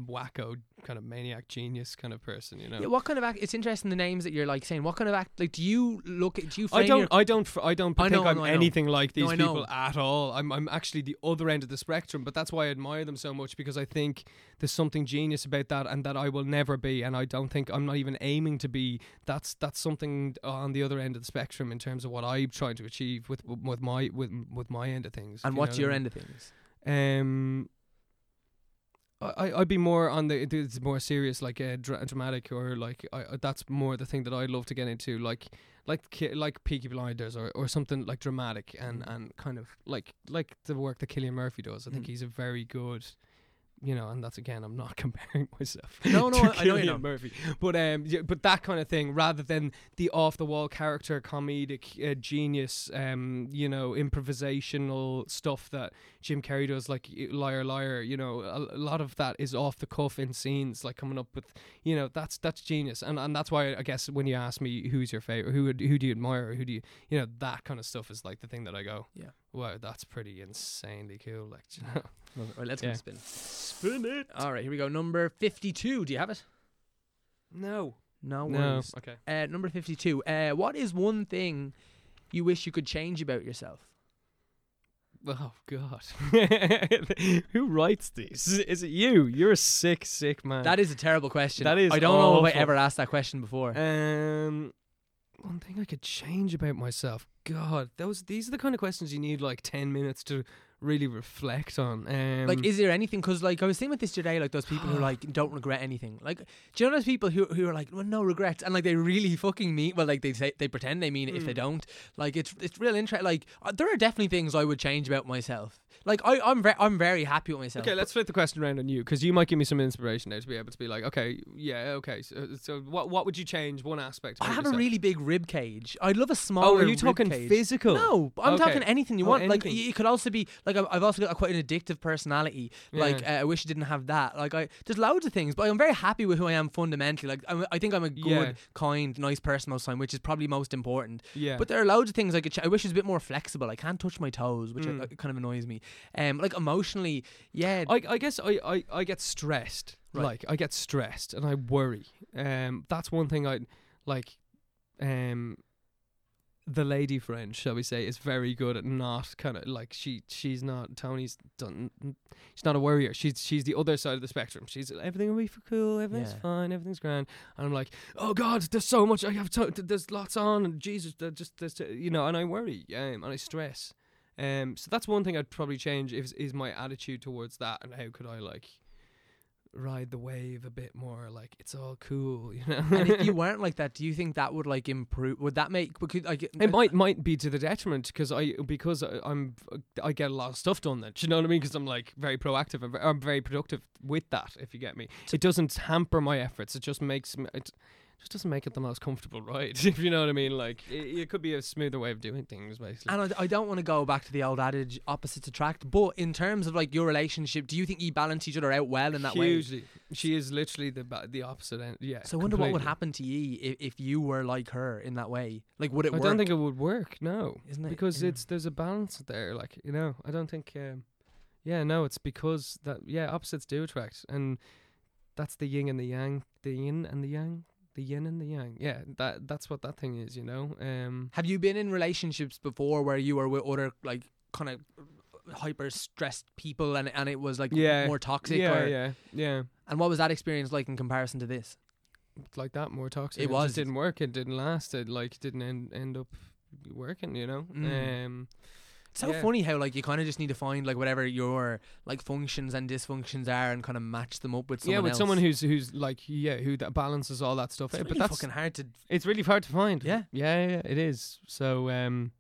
[SPEAKER 2] wacko kind of maniac genius kind of person. You know.
[SPEAKER 1] Yeah, what kind of act? It's interesting the names that you're like saying. What kind of act? Like, do you look? at Do you?
[SPEAKER 2] I don't.
[SPEAKER 1] Your,
[SPEAKER 2] I don't. I don't
[SPEAKER 1] I
[SPEAKER 2] think
[SPEAKER 1] know,
[SPEAKER 2] I'm
[SPEAKER 1] no,
[SPEAKER 2] anything like these
[SPEAKER 1] No,
[SPEAKER 2] people at all. I'm. I'm actually the other end of the spectrum, but that's why I admire them so much because I think there's something genius about that, and that I will never be, and I don't think I'm not even aiming to be. That's that's something on the other end of the spectrum in terms of what I'm trying to achieve with with my with with my end of things.
[SPEAKER 1] and what's
[SPEAKER 2] I
[SPEAKER 1] your
[SPEAKER 2] mean?
[SPEAKER 1] end of things?
[SPEAKER 2] Um, I I- I'd be more on the it's more serious, like uh, dra- dramatic, or like I, I- that's more the thing that I'd love to get into, like like Ki- like Peaky Blinders or, or something like dramatic and and kind of like like the work that Cillian Murphy does. I think
[SPEAKER 1] Mm.
[SPEAKER 2] he's a very good. You know, and that's again, I'm not comparing myself.
[SPEAKER 1] No, no, I- I know you're not.
[SPEAKER 2] Murphy, but um, yeah, but that kind of thing, rather than the off the wall character, comedic uh, genius, um, you know, improvisational stuff that Jim Carrey does, like Liar Liar. You know, a, a lot of that is off the cuff in scenes, like coming up with, you know, that's that's genius, and and that's why I guess when you ask me who's your favorite, who would- who do you admire, who do you, you know, that kind of stuff is like the thing that I go,
[SPEAKER 1] Yeah.
[SPEAKER 2] Wow, that's pretty insanely cool, like, you know.
[SPEAKER 1] Right, let's
[SPEAKER 2] Yeah.
[SPEAKER 1] go spin.
[SPEAKER 2] spin it.
[SPEAKER 1] All right, here we go. Number fifty-two. Do you have it?
[SPEAKER 2] No,
[SPEAKER 1] No
[SPEAKER 2] no,
[SPEAKER 1] worries.
[SPEAKER 2] okay.
[SPEAKER 1] Uh, number fifty-two. Uh, what is one thing you wish you could change about yourself?
[SPEAKER 2] Oh God! Who writes these? Is it you? You're a sick, sick man.
[SPEAKER 1] That is a terrible question.
[SPEAKER 2] That is
[SPEAKER 1] I don't know if I
[SPEAKER 2] awful.
[SPEAKER 1] ever asked that question before.
[SPEAKER 2] um, one thing I could change about myself. God, those these are the kind of questions you need like ten minutes to really reflect on. Um,
[SPEAKER 1] like, is there anything? Because, like, I was thinking with this today, like those people who like don't regret anything. Like, do you know those people who who are like, well, no regrets, and like they really fucking mean. Well, like they say they pretend they mean it if they
[SPEAKER 2] Mm.
[SPEAKER 1] don't. Like, it's it's real interesting. Like, uh, there are definitely things I would change about myself. Like, I I'm very I'm very happy with myself.
[SPEAKER 2] Okay, let's flip the question around on you because you might give me some inspiration now to be able to be like, okay, yeah, okay. So, so what what would you change? One aspect.
[SPEAKER 1] I have a really big rib cage. I'd love a smaller.
[SPEAKER 2] Oh, are you talking
[SPEAKER 1] cage.
[SPEAKER 2] physical?
[SPEAKER 1] No, I'm
[SPEAKER 2] Okay.
[SPEAKER 1] talking anything you
[SPEAKER 2] Oh,
[SPEAKER 1] want. Like
[SPEAKER 2] anything.
[SPEAKER 1] y- it could also be like I've, I've also got a, quite an addictive personality. Like
[SPEAKER 2] Yeah.
[SPEAKER 1] uh, I wish I didn't have that. Like I there's loads of things, but I'm very happy with who I am fundamentally. Like I'm, I think I'm a good,
[SPEAKER 2] Yeah.
[SPEAKER 1] kind, nice person most of the time, which is probably most important.
[SPEAKER 2] yeah,
[SPEAKER 1] But there are loads of things I could. Ch- I wish it was a bit more flexible. I can't touch my toes, which
[SPEAKER 2] Mm.
[SPEAKER 1] uh, kind of annoys me. Um, like emotionally, yeah.
[SPEAKER 2] I, I guess I, I, I get stressed.
[SPEAKER 1] Right.
[SPEAKER 2] Like I get stressed and I worry. Um, that's one thing I like. Um, the lady friend, shall we say, is very good at not kind of like she she's not Tony's done. She's not a worrier. She's she's the other side of the spectrum. She's everything will be for cool. Everything's
[SPEAKER 1] Yeah.
[SPEAKER 2] fine. Everything's grand. And I'm like, oh God, there's so much. I have to, there's lots on, and Jesus, just there's you know, and I worry, um, and I stress. Um, so that's one thing I'd probably change is is my attitude towards that, and how could I like ride the wave a bit more? Like it's all cool, you know.
[SPEAKER 1] and if you weren't like that, do you think that would like improve? Would that make? Because like
[SPEAKER 2] It uh, might might be to the detriment because I because I- I'm I get a lot of stuff done. Then do you know what I mean? Because I'm like very proactive. I'm, I'm very productive with that. If you get me, it doesn't hamper my efforts. It just makes me. It just doesn't make it the most comfortable ride. if you know what I mean. Like it, it could be a smoother way of doing things, basically.
[SPEAKER 1] And I, I don't want to go back to the old adage, opposites attract. But in terms of like your relationship, do you think you balance each other out well in that way?
[SPEAKER 2] Hugely. She is literally the ba- the opposite end. Yeah.
[SPEAKER 1] So I wonder what would happen to you if, if you were like her in that way. Like, would it work?
[SPEAKER 2] I
[SPEAKER 1] work?
[SPEAKER 2] don't think it would work. No,
[SPEAKER 1] Isn't it?
[SPEAKER 2] because
[SPEAKER 1] Yeah.
[SPEAKER 2] it's there's a balance there. Like you know, I don't think. Um, yeah, no, it's because that yeah opposites do attract, and that's the yin and the yang, the yin and the yang, the yin and the yang. Yeah, that that's what that thing is. You know. Um.
[SPEAKER 1] Have you been in relationships before where you were with other like kind of hyper stressed people and and it was like
[SPEAKER 2] Yeah.
[SPEAKER 1] more toxic?
[SPEAKER 2] yeah,
[SPEAKER 1] or,
[SPEAKER 2] yeah, yeah.
[SPEAKER 1] And what was that experience like in comparison to this?
[SPEAKER 2] Like that more toxic.
[SPEAKER 1] It
[SPEAKER 2] just
[SPEAKER 1] was.
[SPEAKER 2] didn't work. It didn't last. It like didn't end end up working. You know.
[SPEAKER 1] Mm.
[SPEAKER 2] Um.
[SPEAKER 1] It's so
[SPEAKER 2] Yeah.
[SPEAKER 1] funny how like you kind of just need to find like whatever your like functions and dysfunctions are and kind of match them up with someone
[SPEAKER 2] yeah, with
[SPEAKER 1] else.
[SPEAKER 2] someone who's who's like yeah, who that balances all that stuff
[SPEAKER 1] it's
[SPEAKER 2] out.
[SPEAKER 1] really
[SPEAKER 2] but that's
[SPEAKER 1] fucking hard to.
[SPEAKER 2] it's really hard to find.
[SPEAKER 1] Yeah.
[SPEAKER 2] yeah, yeah, it is. So um,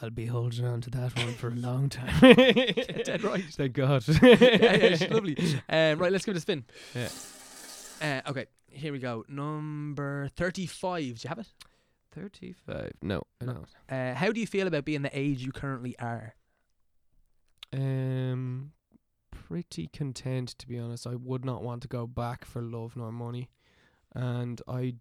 [SPEAKER 2] I'll be holding on to that one for a long time.
[SPEAKER 1] Dead right.
[SPEAKER 2] Thank God.
[SPEAKER 1] yeah, yeah, lovely. Um, right, let's give it a spin.
[SPEAKER 2] Yeah.
[SPEAKER 1] Uh, okay, here we go. Number thirty-five. Do you have it?
[SPEAKER 2] Thirty-five. No,
[SPEAKER 1] No. Uh, how do you feel about being the age you currently are?
[SPEAKER 2] Um, pretty content to be honest. I would not want to go back for love nor money, and I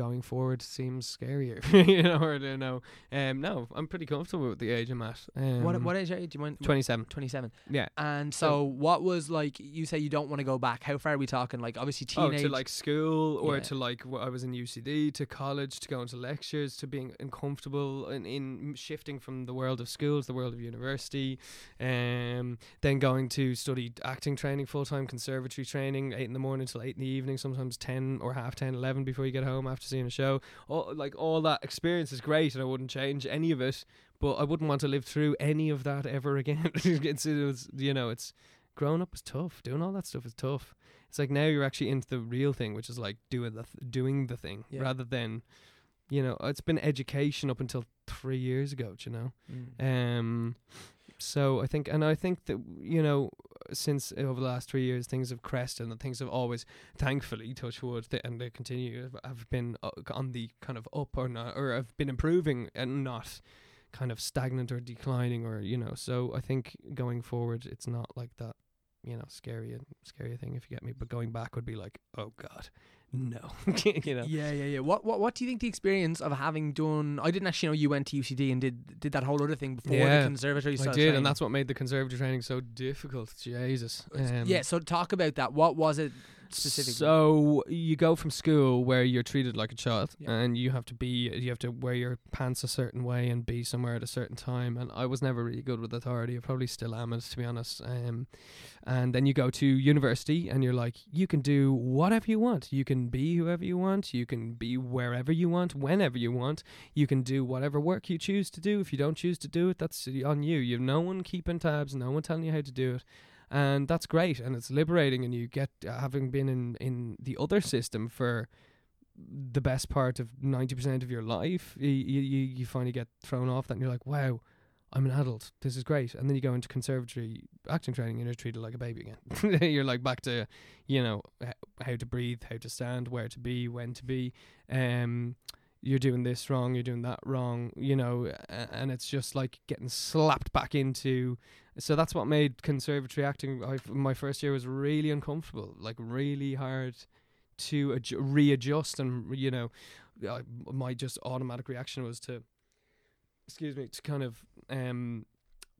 [SPEAKER 2] going forward seems scarier. you know, or know. Um, no, I'm pretty comfortable with the age I'm at. Um,
[SPEAKER 1] what what age are you? Do you mind?
[SPEAKER 2] Twenty-seven.
[SPEAKER 1] Twenty-seven.
[SPEAKER 2] Yeah.
[SPEAKER 1] And so, what was like? You say you don't want to go back. How far are we talking? Like, obviously, teenage.
[SPEAKER 2] Oh, to like school or
[SPEAKER 1] Yeah.
[SPEAKER 2] to like I was in UCD to college to going to lectures to being uncomfortable in, in shifting from the world of schools the world of university, um, then going to study acting training full time conservatory training eight in the morning till eight in the evening sometimes ten or half 10, 11 before you get home after seeing a show. All like all that experience is great and I wouldn't change any of it, but I wouldn't want to live through any of that ever again. it's, it was, you know it's. Growing up is tough. Doing all that stuff is tough. It's like now you're actually into the real thing, which is like doing the th- doing the thing
[SPEAKER 1] Yeah.
[SPEAKER 2] rather than, you know, it's been education up until three years ago. do You know,
[SPEAKER 1] Mm.
[SPEAKER 2] um, so I think, and I think that you know, since over the last three years, things have crested and things have always, thankfully, touch wood, th- and they continue have- have been uh, on the kind of up or not, or have been improving and not kind of stagnant or declining, or you know. So I think going forward, it's not like that, you know, scary and scary thing if you get me. But going back would be like, oh god, no, you know.
[SPEAKER 1] Yeah, yeah, yeah. What, what, what do you think the experience of having done? I didn't actually know you went to UCD and did did that whole other thing before
[SPEAKER 2] Yeah,
[SPEAKER 1] the conservatory.
[SPEAKER 2] I did,
[SPEAKER 1] training.
[SPEAKER 2] and that's what made the conservatory training so difficult. Jesus. Um,
[SPEAKER 1] yeah. So talk about that. What was it specifically?
[SPEAKER 2] So you go from school where you're treated like a child,
[SPEAKER 1] Yeah.
[SPEAKER 2] and you have to be, you have to wear your pants a certain way and be somewhere at a certain time. And I was never really good with authority. I probably still am, to be honest. Um, and then you go to university, and you're like, you can do whatever you want. You can be whoever you want. You can be wherever you want, whenever you want. You can do whatever work you choose to do. If you don't choose to do it, that's on you. You have no one keeping tabs, no one telling you how to do it and that's great and it's liberating and you get uh, having been in in the other system for the best part of 90% of your life you, you you finally get thrown off that and you're like wow I'm an adult. This is great. And then you go into conservatory acting training and you're treated like a baby again. You're like back to you know how to breathe how to stand where to be when to be. Um you're doing this wrong you're doing that wrong you know and it's just like getting slapped back into so that's what made conservatory acting I, my first year was really uncomfortable like really hard to adju- readjust and you know I, my just automatic reaction was to excuse me to kind of um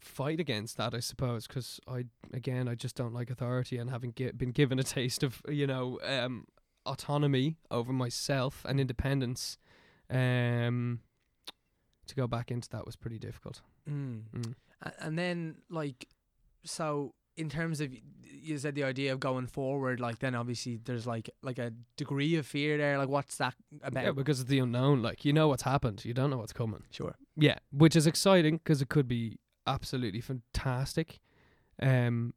[SPEAKER 2] fight against that i suppose because i again i just don't like authority and having gi- been given a taste of you know um autonomy over myself and independence um to go back into that was pretty difficult
[SPEAKER 1] Mm.
[SPEAKER 2] mm.
[SPEAKER 1] And then, like, so in terms of you said the idea of going forward, like then obviously there's like like a degree of fear there. Like, what's that about?
[SPEAKER 2] Yeah, because of the unknown. Like you know what's happened, you don't know what's coming.
[SPEAKER 1] sure.
[SPEAKER 2] Yeah, which is exciting because it could be absolutely fantastic. Um,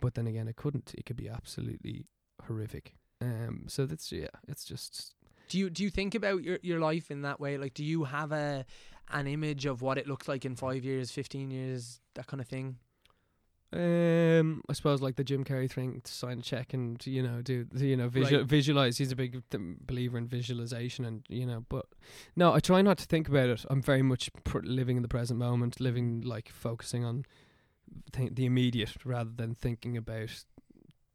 [SPEAKER 2] but then again, it couldn't. It could be absolutely horrific. Um, so that's yeah, it's just
[SPEAKER 1] Do you do you think about your your life in that way? Like, do you have a an image of what it looks like in five years, fifteen years, that kind of thing?
[SPEAKER 2] Um, I suppose like the Jim Carrey thing to sign a check and you know do you know visual,
[SPEAKER 1] Right.
[SPEAKER 2] visualize. He's a big th- believer in visualization and you know. But no, I try not to think about it. I'm very much pr- living in the present moment, living like focusing on th- the immediate rather than thinking about.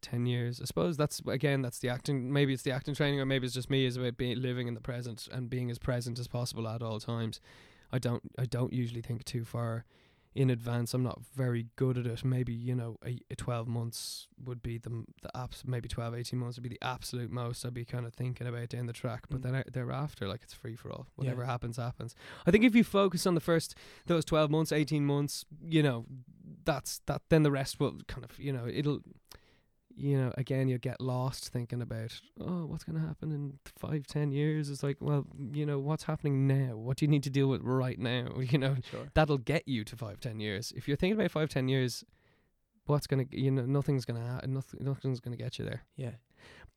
[SPEAKER 2] 10 years i suppose that's again that's the acting maybe it's the acting training or maybe it's just me is about being living in the present and being as present as possible at all times i don't i don't usually think too far in advance. I'm not very good at it. Maybe, you know, a, a 12 months would be the m- the apps, maybe 12, 18 months would be the absolute most I'd be kind of thinking about down the track. But
[SPEAKER 1] Mm.
[SPEAKER 2] then I, thereafter, like it's free for all.
[SPEAKER 1] Yeah.
[SPEAKER 2] Whatever happens, happens. I think if you focus on the first, those 12 months, 18 months, you know, that's that, then the rest will kind of, you know, it'll, you know, again, you'll get lost thinking about, oh, what's going to happen in five, ten years? It's like, well, you know, what's happening now? What do you need to deal with right now? You know,
[SPEAKER 1] Sure.
[SPEAKER 2] that'll get you to five, ten years. If you're thinking about five, ten years, what's gonna, you know, nothing's gonna, ha- nothing, nothing's gonna get you there.
[SPEAKER 1] Yeah.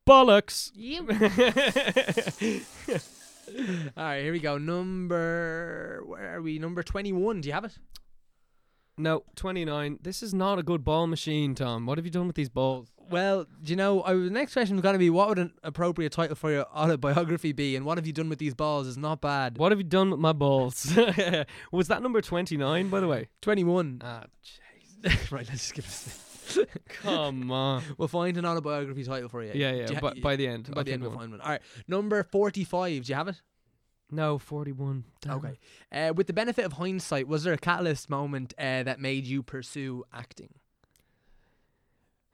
[SPEAKER 2] Bollocks.
[SPEAKER 1] All right, here we go. Number where are we? Number twenty-one. Do you have it?
[SPEAKER 2] No, twenty nine. This is not a good ball machine, Tom. What have you done with these balls?
[SPEAKER 1] Well, do you know? I, the next question was going to be, what would an appropriate title for your autobiography be, and what have you done with these balls? Is not bad.
[SPEAKER 2] What have you done with my balls? Was that number twenty nine, by the way?
[SPEAKER 1] Twenty-one.
[SPEAKER 2] Ah, jeez.
[SPEAKER 1] right, let's just give it.
[SPEAKER 2] come on.
[SPEAKER 1] We'll find an autobiography title for you.
[SPEAKER 2] Yeah, yeah.
[SPEAKER 1] you
[SPEAKER 2] But by the end,
[SPEAKER 1] by
[SPEAKER 2] I'll
[SPEAKER 1] the end, we'll
[SPEAKER 2] going.
[SPEAKER 1] find one. All right, number forty-five. Do you have it?
[SPEAKER 2] No, forty one.
[SPEAKER 1] Okay. Uh, with the benefit of hindsight, was there a catalyst moment uh, that made you pursue acting?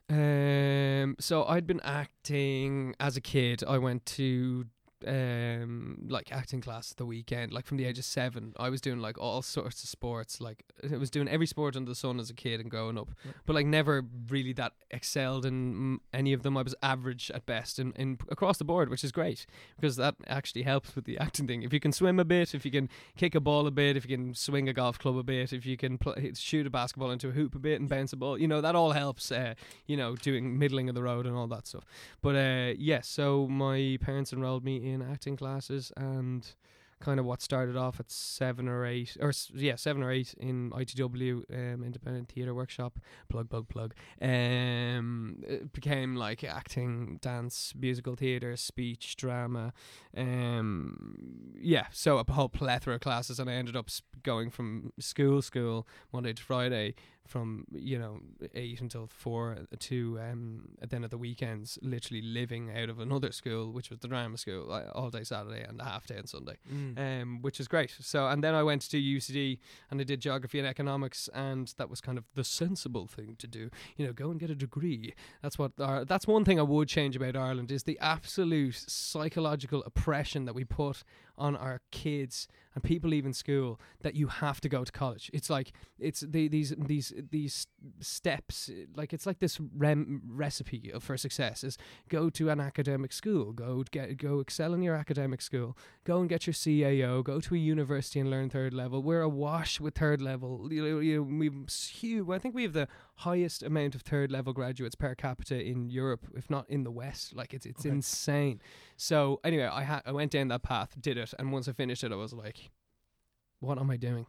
[SPEAKER 2] Um, so I'd been acting as a kid. I went to um like acting class the weekend like from the age of seven i was doing like all sorts of sports like i was doing every sport under the sun as a kid and growing up
[SPEAKER 1] Yeah.
[SPEAKER 2] but like never really that excelled in any of them. I was average at best in, in across the board which is great because that actually helps with the acting thing. If you can swim a bit if you can kick a ball a bit if you can swing a golf club a bit if you can shoot a basketball into a hoop a bit and bounce a ball you know that all helps uh, you know doing middling of the road and all that stuff. But uh, yes, so my parents enrolled me in acting classes, and kind of what started off at seven or eight, or yeah, seven or eight in ITW, um, Independent Theatre Workshop. Plug, plug, plug. Um, it became like acting, dance, musical theatre, speech, drama. Um, yeah, so a whole plethora of classes, and I ended up going from school, school Monday to Friday, from you know eight until four to um then at the weekends literally living out of another school which was the drama school like, all day Saturday and a half day on Sunday um which is great. So and then I went to UCD and I did geography and economics and that was kind of the sensible thing to do you know go and get a degree. That's what our, that's one thing I would change about Ireland is the absolute psychological oppression that we put on our kids and people leaving school that you have to go to college. It's like it's the, these these these steps like it's like this rem- recipe for success is go to an academic school go get go excel in your academic school go and get your CAO go to a university and learn third level. We're awash with third level. You know, you know we've huge I think we have the highest amount of third level graduates per capita in Europe if not in the west. Like it's it's
[SPEAKER 1] Okay.
[SPEAKER 2] insane. So anyway I ha- I went down that path did it and once I finished it I was like what am I doing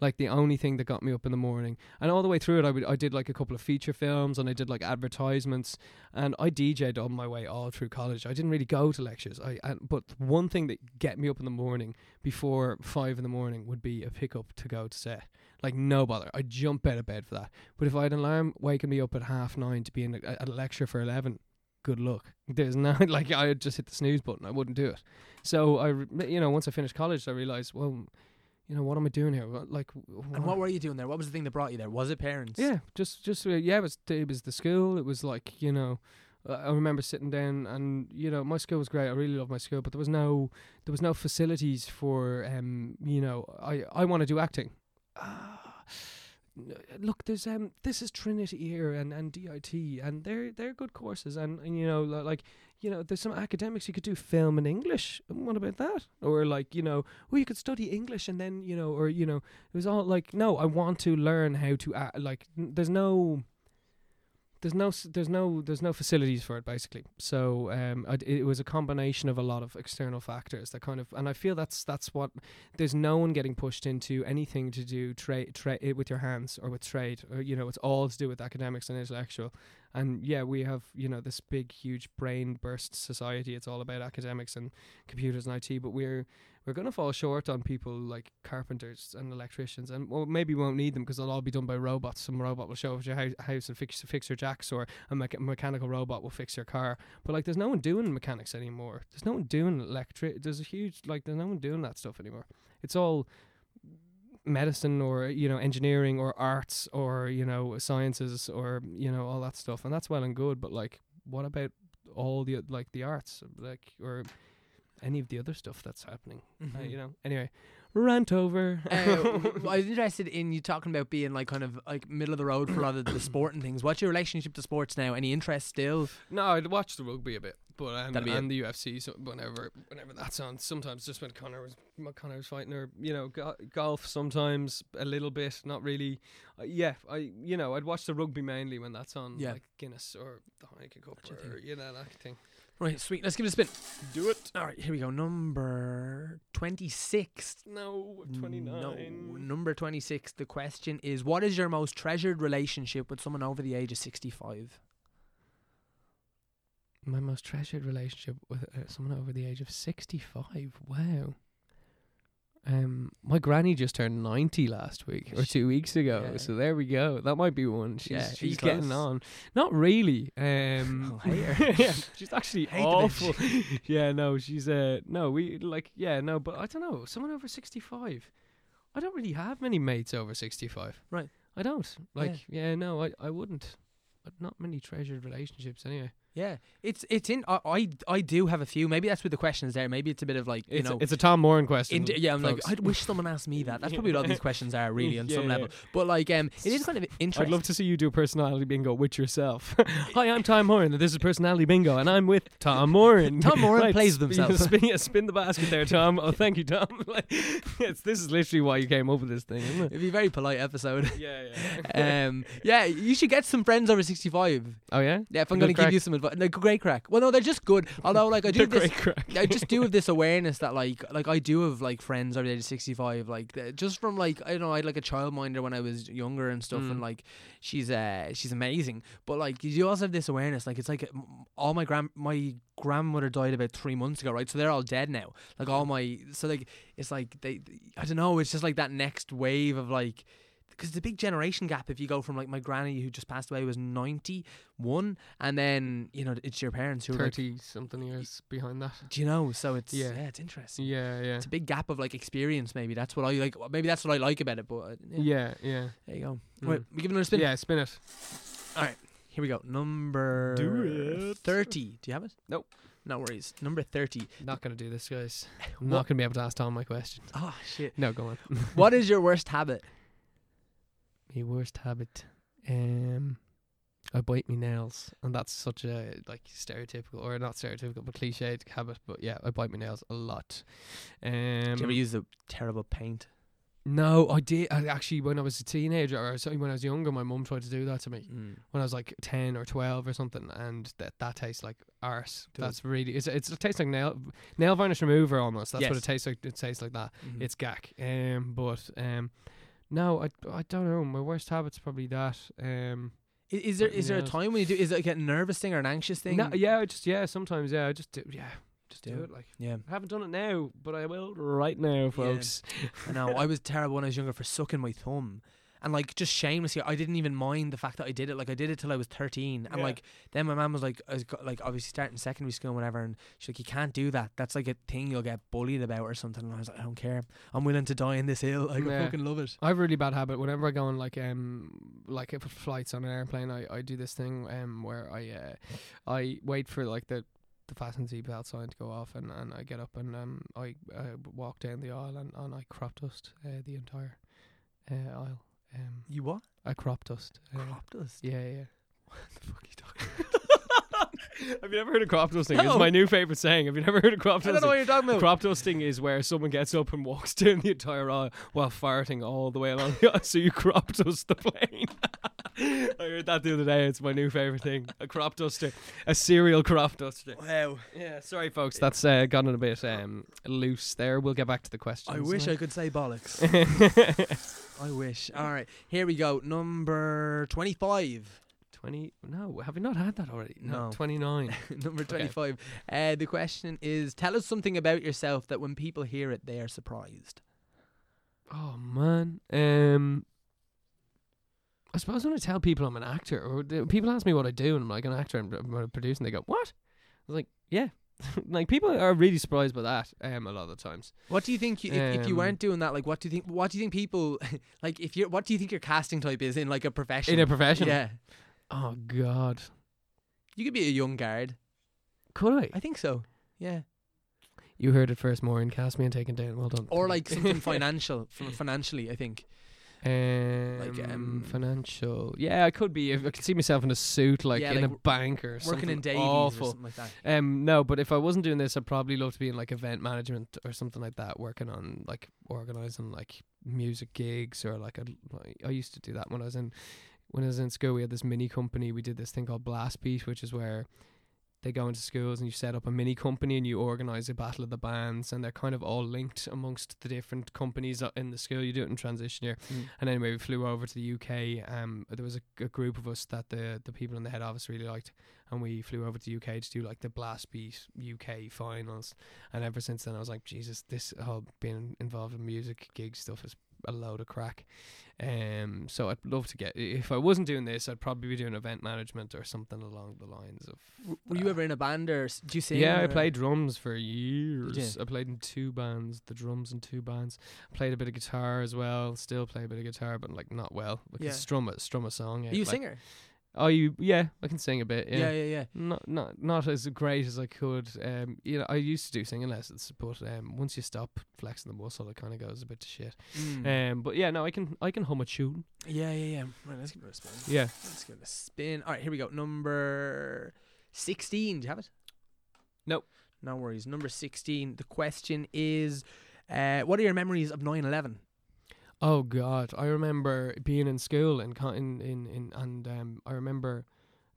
[SPEAKER 2] like the only thing that got me up in the morning. And all the way through it I would I did like a couple of feature films and I did like advertisements. And I DJ'd on my way all through college. I didn't really go to lectures. I and, but one thing that get me up in the morning before five in the morning would be a pickup to go to set. Like no bother. I'd jump out of bed for that. But if I had an alarm waking me up at half nine to be in a, a lecture for 11 good luck. There's no like I'd just hit the snooze button. I wouldn't do it. So I you know once I finished college I realized well you know what am I doing here What- like
[SPEAKER 1] And what were you doing there? What was the thing that brought you there? Was it parents?
[SPEAKER 2] yeah, just just uh, yeah, it was it was the school. It was like you know, uh, I remember sitting down and you know my school was great. I really loved my school, but there was no there was no facilities for um you know I I want to do acting. Ah, look, there's um this is Trinity here and and DIT and they're they're good courses and, and you know like you know there's some academics you could do film in English. What about that? Or like you know well you could study English and then you know or you know it was all like no i want to learn how to act like there's no there's no there's no there's no facilities for it basically. So um, I it was a combination of a lot of external factors that kind of, and I feel that's that's what there's no one getting pushed into anything to do trade trade with your hands or with trade. Or, you know, it's all to do with academics and intellectual. And yeah, we have you know this big huge brain burst society. It's all about academics and computers and IT, but we're we're going to fall short on people like carpenters and electricians, and well, maybe we won't need them because they'll all be done by robots. Some robot will show up at your hou- house and fix fix your jacks, or a mecha- mechanical robot will fix your car. But like, there's no one doing mechanics anymore. There's no one doing electric. There's a huge like, there's no one doing that stuff anymore. It's all medicine or you know engineering or arts or you know sciences or you know all that stuff, and that's well and good. But like, what about all the like the arts like or any of the other stuff that's happening? Uh, you know. Anyway, rant over.
[SPEAKER 1] uh, I was interested in you talking about being like kind of like middle of the road for a lot of the sport and things. What's your relationship to sports now? Any interest still?
[SPEAKER 2] no, I'd watch the rugby a bit, but and,
[SPEAKER 1] That'd be
[SPEAKER 2] and the UFC. So whenever whenever that's on, sometimes just when Conor was when Conor was fighting, or you know, go- golf sometimes a little bit, not really. Uh, yeah, I you know I'd watch the rugby mainly when that's on,
[SPEAKER 1] Yeah.
[SPEAKER 2] like Guinness or the Heineken Cup
[SPEAKER 1] Gotcha,
[SPEAKER 2] or you know that thing.
[SPEAKER 1] Right, sweet. Let's give it a spin.
[SPEAKER 2] Do it.
[SPEAKER 1] All right, here we go. Number 26.
[SPEAKER 2] No, twenty
[SPEAKER 1] No, number 26. The question is What is your most treasured relationship with someone over the age of 65?
[SPEAKER 2] My most treasured relationship with uh, someone over the age of 65. Wow. Um, my granny just turned 90 last week or two weeks ago.
[SPEAKER 1] Yeah.
[SPEAKER 2] So there we go. That might be one. She's,
[SPEAKER 1] Yeah, you
[SPEAKER 2] she's getting on. Not really. Um, yeah, she's actually awful. yeah, no, she's uh, no, we like, yeah, no, but I don't know. Someone over 65. I don't really have many mates over 65.
[SPEAKER 1] Right.
[SPEAKER 2] I don't. Like, yeah, no, I, I wouldn't. But not many treasured relationships anyway.
[SPEAKER 1] Yeah, it's it's in. I, I I do have a few. Maybe that's with the questions there. Maybe it's a bit of like you
[SPEAKER 2] It's,
[SPEAKER 1] know.
[SPEAKER 2] a, it's a Tom Moran question.
[SPEAKER 1] in- yeah, I'm
[SPEAKER 2] folks.
[SPEAKER 1] like, I wish someone asked me that. That's probably what all these questions are, really, on
[SPEAKER 2] Yeah,
[SPEAKER 1] some
[SPEAKER 2] yeah.
[SPEAKER 1] level. But like, um, it is kind of interesting.
[SPEAKER 2] I'd love to see you do a personality bingo with yourself. Hi, I'm Tom Moran, and this is personality bingo, and I'm with Tom Moran.
[SPEAKER 1] Tom Moran
[SPEAKER 2] Right,
[SPEAKER 1] plays himself.
[SPEAKER 2] Spin, yeah, spin the basket there, Tom. Oh, thank you, Tom. like, it's, this is literally why you came up with this thing, isn't it?
[SPEAKER 1] It'd be a very polite episode.
[SPEAKER 2] Yeah, yeah.
[SPEAKER 1] um, yeah, you should get some friends over 65.
[SPEAKER 2] oh yeah.
[SPEAKER 1] Yeah, if I'm going to give you some advice, like great crack. Well, no, they're just good. Although, like, I do this. I just do have this awareness that like like I do have like friends over the age of sixty five like just from like I don't know I had like a childminder when I was younger and stuff and
[SPEAKER 2] Mm.
[SPEAKER 1] like she's uh she's amazing but like you also have this awareness like it's like all my grand my grandmother died about three months ago right so they're all dead now like all my so like it's like they I don't know it's just like that next wave of like because the big generation gap if you go from like my granny who just passed away was 91 and then you know it's your parents who are like,
[SPEAKER 2] Thirty something years behind that.
[SPEAKER 1] do you know so it's yeah,
[SPEAKER 2] Yeah.
[SPEAKER 1] it's interesting
[SPEAKER 2] Yeah, yeah,
[SPEAKER 1] it's a big gap of like experience. Maybe that's what I like. Maybe that's what I like about it. But uh, yeah,
[SPEAKER 2] yeah, yeah.
[SPEAKER 1] there you go.
[SPEAKER 2] Mm.
[SPEAKER 1] Right, we give another spin.
[SPEAKER 2] Yeah, spin it.
[SPEAKER 1] All right, here we go. Number
[SPEAKER 2] Do it.
[SPEAKER 1] thirty. Do you have it?
[SPEAKER 2] Nope.
[SPEAKER 1] No worries. Number thirty.
[SPEAKER 2] Not gonna do this, guys. I'm
[SPEAKER 1] What-
[SPEAKER 2] not gonna be able to ask Tom my questions.
[SPEAKER 1] Oh shit.
[SPEAKER 2] No, go on.
[SPEAKER 1] what is your worst habit?
[SPEAKER 2] My worst habit. Um, I bite my nails, and that's such a like stereotypical, or not stereotypical, but cliched habit. But yeah, I bite my nails a lot. Um,
[SPEAKER 1] Do you ever use the terrible paint?
[SPEAKER 2] no, I did. I actually, when I was a teenager, or sorry, when I was younger, my mum tried to do that to me
[SPEAKER 1] Mm.
[SPEAKER 2] when I was like ten or twelve or something, and that that tastes like arse.
[SPEAKER 1] Does.
[SPEAKER 2] That's really it's, it's it tastes like nail nail varnish remover almost. That's what it tastes like. It tastes like that.
[SPEAKER 1] Mhm.
[SPEAKER 2] It's gack. Um, but um, no, I I don't know. My worst habit's probably that. Um,
[SPEAKER 1] I- Is, there
[SPEAKER 2] Bite
[SPEAKER 1] there a time when you do? Is it like a nervous thing or an anxious thing?
[SPEAKER 2] no, yeah, I just yeah, sometimes yeah, I just do yeah, just do,
[SPEAKER 1] Do
[SPEAKER 2] it. Like
[SPEAKER 1] Yeah.
[SPEAKER 2] I haven't done it now, but I will right now, folks.
[SPEAKER 1] I know. I was terrible when I was younger for sucking my thumb. And like just shamelessly, I didn't even mind the fact that I did it. Like I did it till I was thirteen, and
[SPEAKER 2] Yeah.
[SPEAKER 1] like then my mom was like, I was go- like obviously starting secondary school and whatever, and she's like, you can't do that. That's like a thing you'll get bullied about or something. And I was like, I don't care. I'm willing to die in this hill. Like I fucking love it.
[SPEAKER 2] I have a really bad habit. Whenever I go on like um like if flights on an airplane, I, I do this thing um where I uh, I wait for like the the fasten seatbelt sign to go off, and, and I get up and um I I walk down the aisle and, and I crop dust uh, the entire uh, aisle. Um,
[SPEAKER 1] You what?
[SPEAKER 2] I crop dust. Uh,
[SPEAKER 1] Crop dust.
[SPEAKER 2] Yeah, yeah.
[SPEAKER 1] What the fuck are you talking?
[SPEAKER 2] Have you never heard of crop dusting?
[SPEAKER 1] No.
[SPEAKER 2] It's my new favorite saying. Have you never heard of crop
[SPEAKER 1] I don't know
[SPEAKER 2] dusting?
[SPEAKER 1] what you're talking about.
[SPEAKER 2] Crop dusting is where someone gets up and walks down the entire aisle while farting all the way along the aisle, so you crop dust the plane. I heard that the other day. It's my new favorite thing. A crop duster, a serial crop duster.
[SPEAKER 1] Wow.
[SPEAKER 2] Yeah, sorry, folks. That's uh, gotten a bit um, loose there. We'll get back to the questions.
[SPEAKER 1] I wish I could say bollocks. I wish. All right, here we go. Number 25.
[SPEAKER 2] 20. No, have we not had that already?
[SPEAKER 1] No.
[SPEAKER 2] 29.
[SPEAKER 1] Number
[SPEAKER 2] Okay.
[SPEAKER 1] 25. Uh, the question is Tell us something about yourself that when people hear it, they are surprised.
[SPEAKER 2] oh, man. Um. I suppose when I tell people I'm an actor, or people ask me what I do, and I'm like an actor, I'm, I'm a producer, and they go, "What?" I was like, "Yeah." like people are really surprised by that. Um, a lot of the times.
[SPEAKER 1] What do you think you, if, if you
[SPEAKER 2] Um,
[SPEAKER 1] weren't doing that? Like, what do you think? What do you think people like? If you're, what do you think your casting type is in like a profession?
[SPEAKER 2] In a profession.
[SPEAKER 1] yeah,
[SPEAKER 2] Oh God.
[SPEAKER 1] you could be a young guard.
[SPEAKER 2] Could I?
[SPEAKER 1] I think so. Yeah,
[SPEAKER 2] You heard it first, Maureen. Cast me and taken down. Well done.
[SPEAKER 1] or like something financial, f- financially. I think.
[SPEAKER 2] Um,
[SPEAKER 1] Like, um,
[SPEAKER 2] financial. Yeah, I could be. I could see myself in a suit, like
[SPEAKER 1] Yeah,
[SPEAKER 2] in
[SPEAKER 1] like
[SPEAKER 2] a bank or
[SPEAKER 1] Working
[SPEAKER 2] something
[SPEAKER 1] in Davies or something like that.
[SPEAKER 2] Um, no, but if I wasn't doing this, I'd probably love to be in like event management or something like that, working on like organizing like music gigs or like a, like, I used to do that when I was in when I was in school. We had this mini company. We did this thing called Blast Beat, which is where they go into schools and you set up a mini company and you organize a battle of the bands and they're kind of all linked amongst the different companies in the school. You do it in transition year.
[SPEAKER 1] Mm.
[SPEAKER 2] And anyway, we flew over to the UK. Um, there was a, a group of us that the the people in the head office really liked, and we flew over to the UK to do like the Blast Beat UK finals. And ever since then, I was like, Jesus, this whole being involved in music gig stuff is a load of crack. Um, so I'd love to get. If I wasn't doing this, I'd probably be doing event management or something along the lines of.
[SPEAKER 1] W- Were you ever in a band or s- do you sing?
[SPEAKER 2] Yeah, I played drums for years. I played in two bands, the drums in two bands. Played a bit of guitar as well. Still play a bit of guitar, but like not well. Like
[SPEAKER 1] Yeah.
[SPEAKER 2] strum a strum a song.
[SPEAKER 1] Are you a
[SPEAKER 2] like,
[SPEAKER 1] singer?
[SPEAKER 2] Oh, you yeah, I can sing a bit. Yeah.
[SPEAKER 1] Yeah, yeah, yeah.
[SPEAKER 2] Not not not as great as I could. Um, you know, I used to do singing lessons, but um, once you stop flexing the muscle, it kind of goes a bit to shit.
[SPEAKER 1] Mm.
[SPEAKER 2] Um, but yeah, no, I can I can hum a tune.
[SPEAKER 1] yeah, yeah, yeah. Right, let's give it a spin.
[SPEAKER 2] Yeah.
[SPEAKER 1] Let's give it a spin. All right, here we go. Number 16. Do you have it?
[SPEAKER 2] Nope.
[SPEAKER 1] No worries. Number 16. The question is uh, What are your memories of 9 11?
[SPEAKER 2] Oh God, I remember being in school and in in, in and um, I remember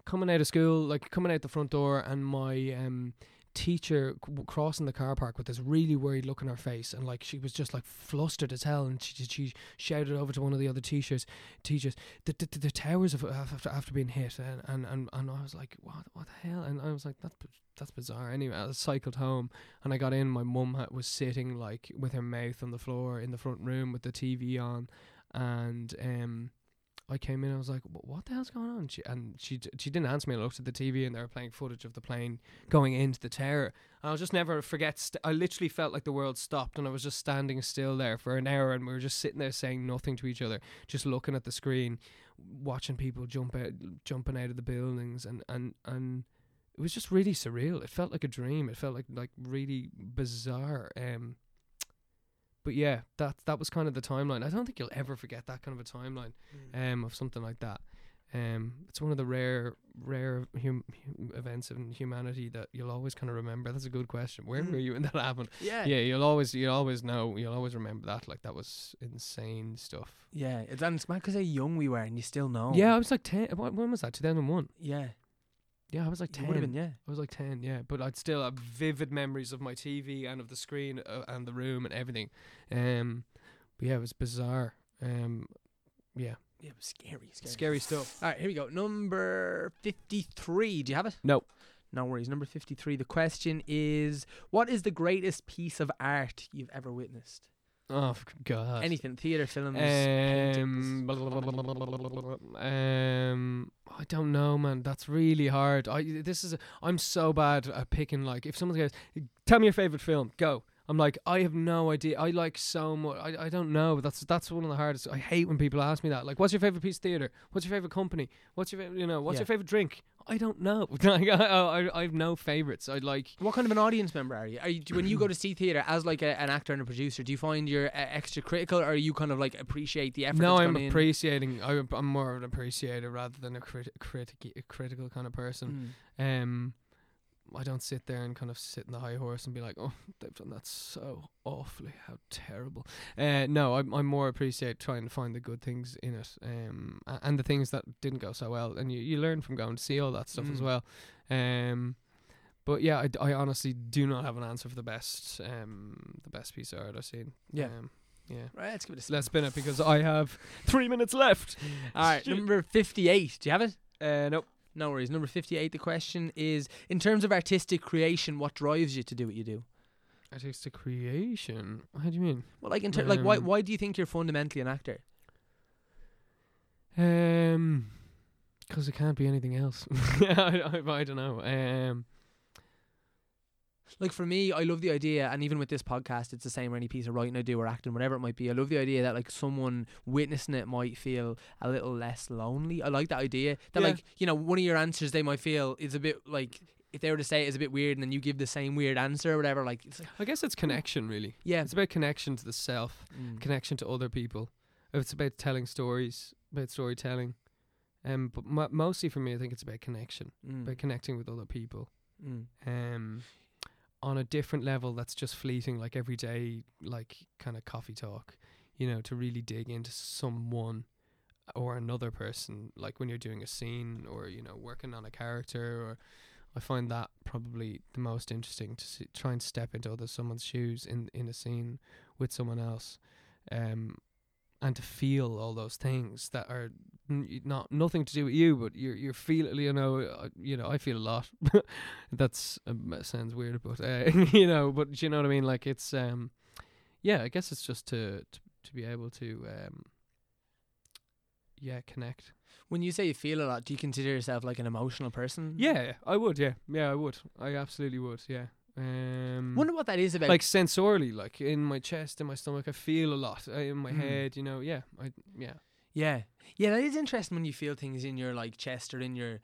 [SPEAKER 2] coming out of school, like coming out the front door, and my um teacher crossing the car park with this really worried look on her face, and like she was just like flustered as hell, and she she shouted over to one of the other teachers, teachers, the the, the towers have after after being hit, and, and and and I was like, what what the hell? And I was like, that's that's bizarre. Anyway, I cycled home and I got in. My mum was sitting like with her mouth on the floor in the front room with the TV on, and um, I came in. I was like, "What the hell's going on?" She, and she she didn't answer me. I looked at the TV and they were playing footage of the plane going into the tower. And I'll just never forget. St- I literally felt like the world stopped and I was just standing still there for an hour, and we were just sitting there saying nothing to each other, just looking at the screen, watching people jump out, jumping out of the buildings, and and and it was just really surreal. It felt like a dream. It felt like like really bizarre. Um, but yeah, that that was kind of the timeline. I don't think you'll ever forget that kind of a timeline um, of something like that. Um, it's one of the rare, rare hum- hum- events in humanity that you'll always kind of remember. That's a good question. Where
[SPEAKER 1] Mm.
[SPEAKER 2] were you when that happened?
[SPEAKER 1] Yeah.
[SPEAKER 2] Yeah, you'll always, you'll always know, you'll always remember that. Like that was insane stuff.
[SPEAKER 1] Yeah. It's, and it's mad because how young we were and you still know.
[SPEAKER 2] Yeah, I was like ten. When, when was that? Two thousand one.
[SPEAKER 1] Yeah.
[SPEAKER 2] Yeah, I was like
[SPEAKER 1] You would have
[SPEAKER 2] ten.
[SPEAKER 1] been, yeah.
[SPEAKER 2] I was like 10, yeah. But I'd still have vivid memories of my TV and of the screen uh, and the room and everything. Um, but yeah, it was bizarre. Um, yeah,
[SPEAKER 1] Yeah, it was scary, scary.
[SPEAKER 2] scary stuff.
[SPEAKER 1] All right, here we go. Number 53. Do you have it?
[SPEAKER 2] No.
[SPEAKER 1] No worries. Number 53. The question is What is the greatest piece of art you've ever witnessed?
[SPEAKER 2] Oh, God.
[SPEAKER 1] Anything, theatre, films,
[SPEAKER 2] Um,
[SPEAKER 1] paintings.
[SPEAKER 2] blah, blah, blah, um, I don't know, man. That's really hard. I this is. A, I'm so bad at picking. Like, if someone goes, "Tell me your favorite film," go. I'm like, I have no idea. I like so much. I, I don't know. That's that's one of the hardest. I hate when people ask me that. Like, what's your favorite piece of theater? What's your favorite company? What's your favorite, you know? What's
[SPEAKER 1] Yeah.
[SPEAKER 2] your favorite drink? I don't know. like, I, I, I have no favorites. I like.
[SPEAKER 1] What kind of an audience member are you? Are you when you go to see theatre as like a, an actor and a producer? Do you find you're uh, extra critical, or are you kind of like appreciate the effort?
[SPEAKER 2] No, I'm appreciating. I, I'm more of an appreciator rather than a, crit- critic- a critical kind of person.
[SPEAKER 1] Mm.
[SPEAKER 2] Um, I don't sit there and kind of sit in the high horse and be like, oh, they've done that so awfully. How terrible. Uh, no, I I more appreciate trying to find the good things in it, um, and the things that didn't go so well, and you you learn from going to see all that stuff as
[SPEAKER 1] Mm.
[SPEAKER 2] well. Um, but yeah, I, d- I honestly do not have an answer for the best um the best piece of art I've seen.
[SPEAKER 1] Yeah.
[SPEAKER 2] Um, yeah.
[SPEAKER 1] Right, let's give it a
[SPEAKER 2] Let's spin it because I have three minutes left.
[SPEAKER 1] All right, number 58. Do you have it?
[SPEAKER 2] Uh, nope.
[SPEAKER 1] No worries. Number 58, the question is In terms of artistic creation, what drives you to do what you do?
[SPEAKER 2] Artistic creation. How do you mean?
[SPEAKER 1] Well, like, in ter- like why,
[SPEAKER 2] Um,
[SPEAKER 1] why do you think you're fundamentally an actor?
[SPEAKER 2] Um, because it can't be anything else. I, I, I don't know. Um,
[SPEAKER 1] Like, for me, I love the idea, and even with this podcast, it's the same or any piece of writing I do or acting, whatever it might be. I love the idea that, like, someone witnessing it might feel a little less lonely. I like that idea. That,
[SPEAKER 2] Yeah.
[SPEAKER 1] like, you know, one of your answers they might feel is a bit like, if they were to say it is a bit weird and then you give the same weird answer or whatever, like, it's like,
[SPEAKER 2] I guess it's connection, really.
[SPEAKER 1] yeah.
[SPEAKER 2] It's about connection to the self,
[SPEAKER 1] Mm.
[SPEAKER 2] connection to other people. It's about telling stories, about storytelling. Um, but mo- mostly for me, I think it's about connection,
[SPEAKER 1] Mm.
[SPEAKER 2] about connecting with other people.
[SPEAKER 1] Mm.
[SPEAKER 2] Um, on a different level that's just fleeting, like everyday, like kind of coffee talk. You know, to really dig into someone or another person, like when you're doing a scene or you know working on a character. Or I find that probably the most interesting to see, try and step into other someone's shoes in in a scene with someone else. Um, and to feel all those things that are not nothing to do with you, but you're you're feel you know uh, you know I feel a lot. That's um, uh, sounds weird, but uh, you know, but you know what I mean. Like it's um, yeah, I guess it's just to to, to be able to um, yeah, connect.
[SPEAKER 1] When you say you feel a lot, do you consider yourself like an emotional person?
[SPEAKER 2] Yeah, I would. Yeah, yeah, I would. I absolutely would. Yeah. Um,
[SPEAKER 1] Wonder what that is about.
[SPEAKER 2] like sensorily, like in my chest, in my stomach, I feel a lot uh, in my
[SPEAKER 1] Mm.
[SPEAKER 2] head. You know, yeah, I yeah.
[SPEAKER 1] Yeah, yeah, that is interesting when you feel things in your like chest or in your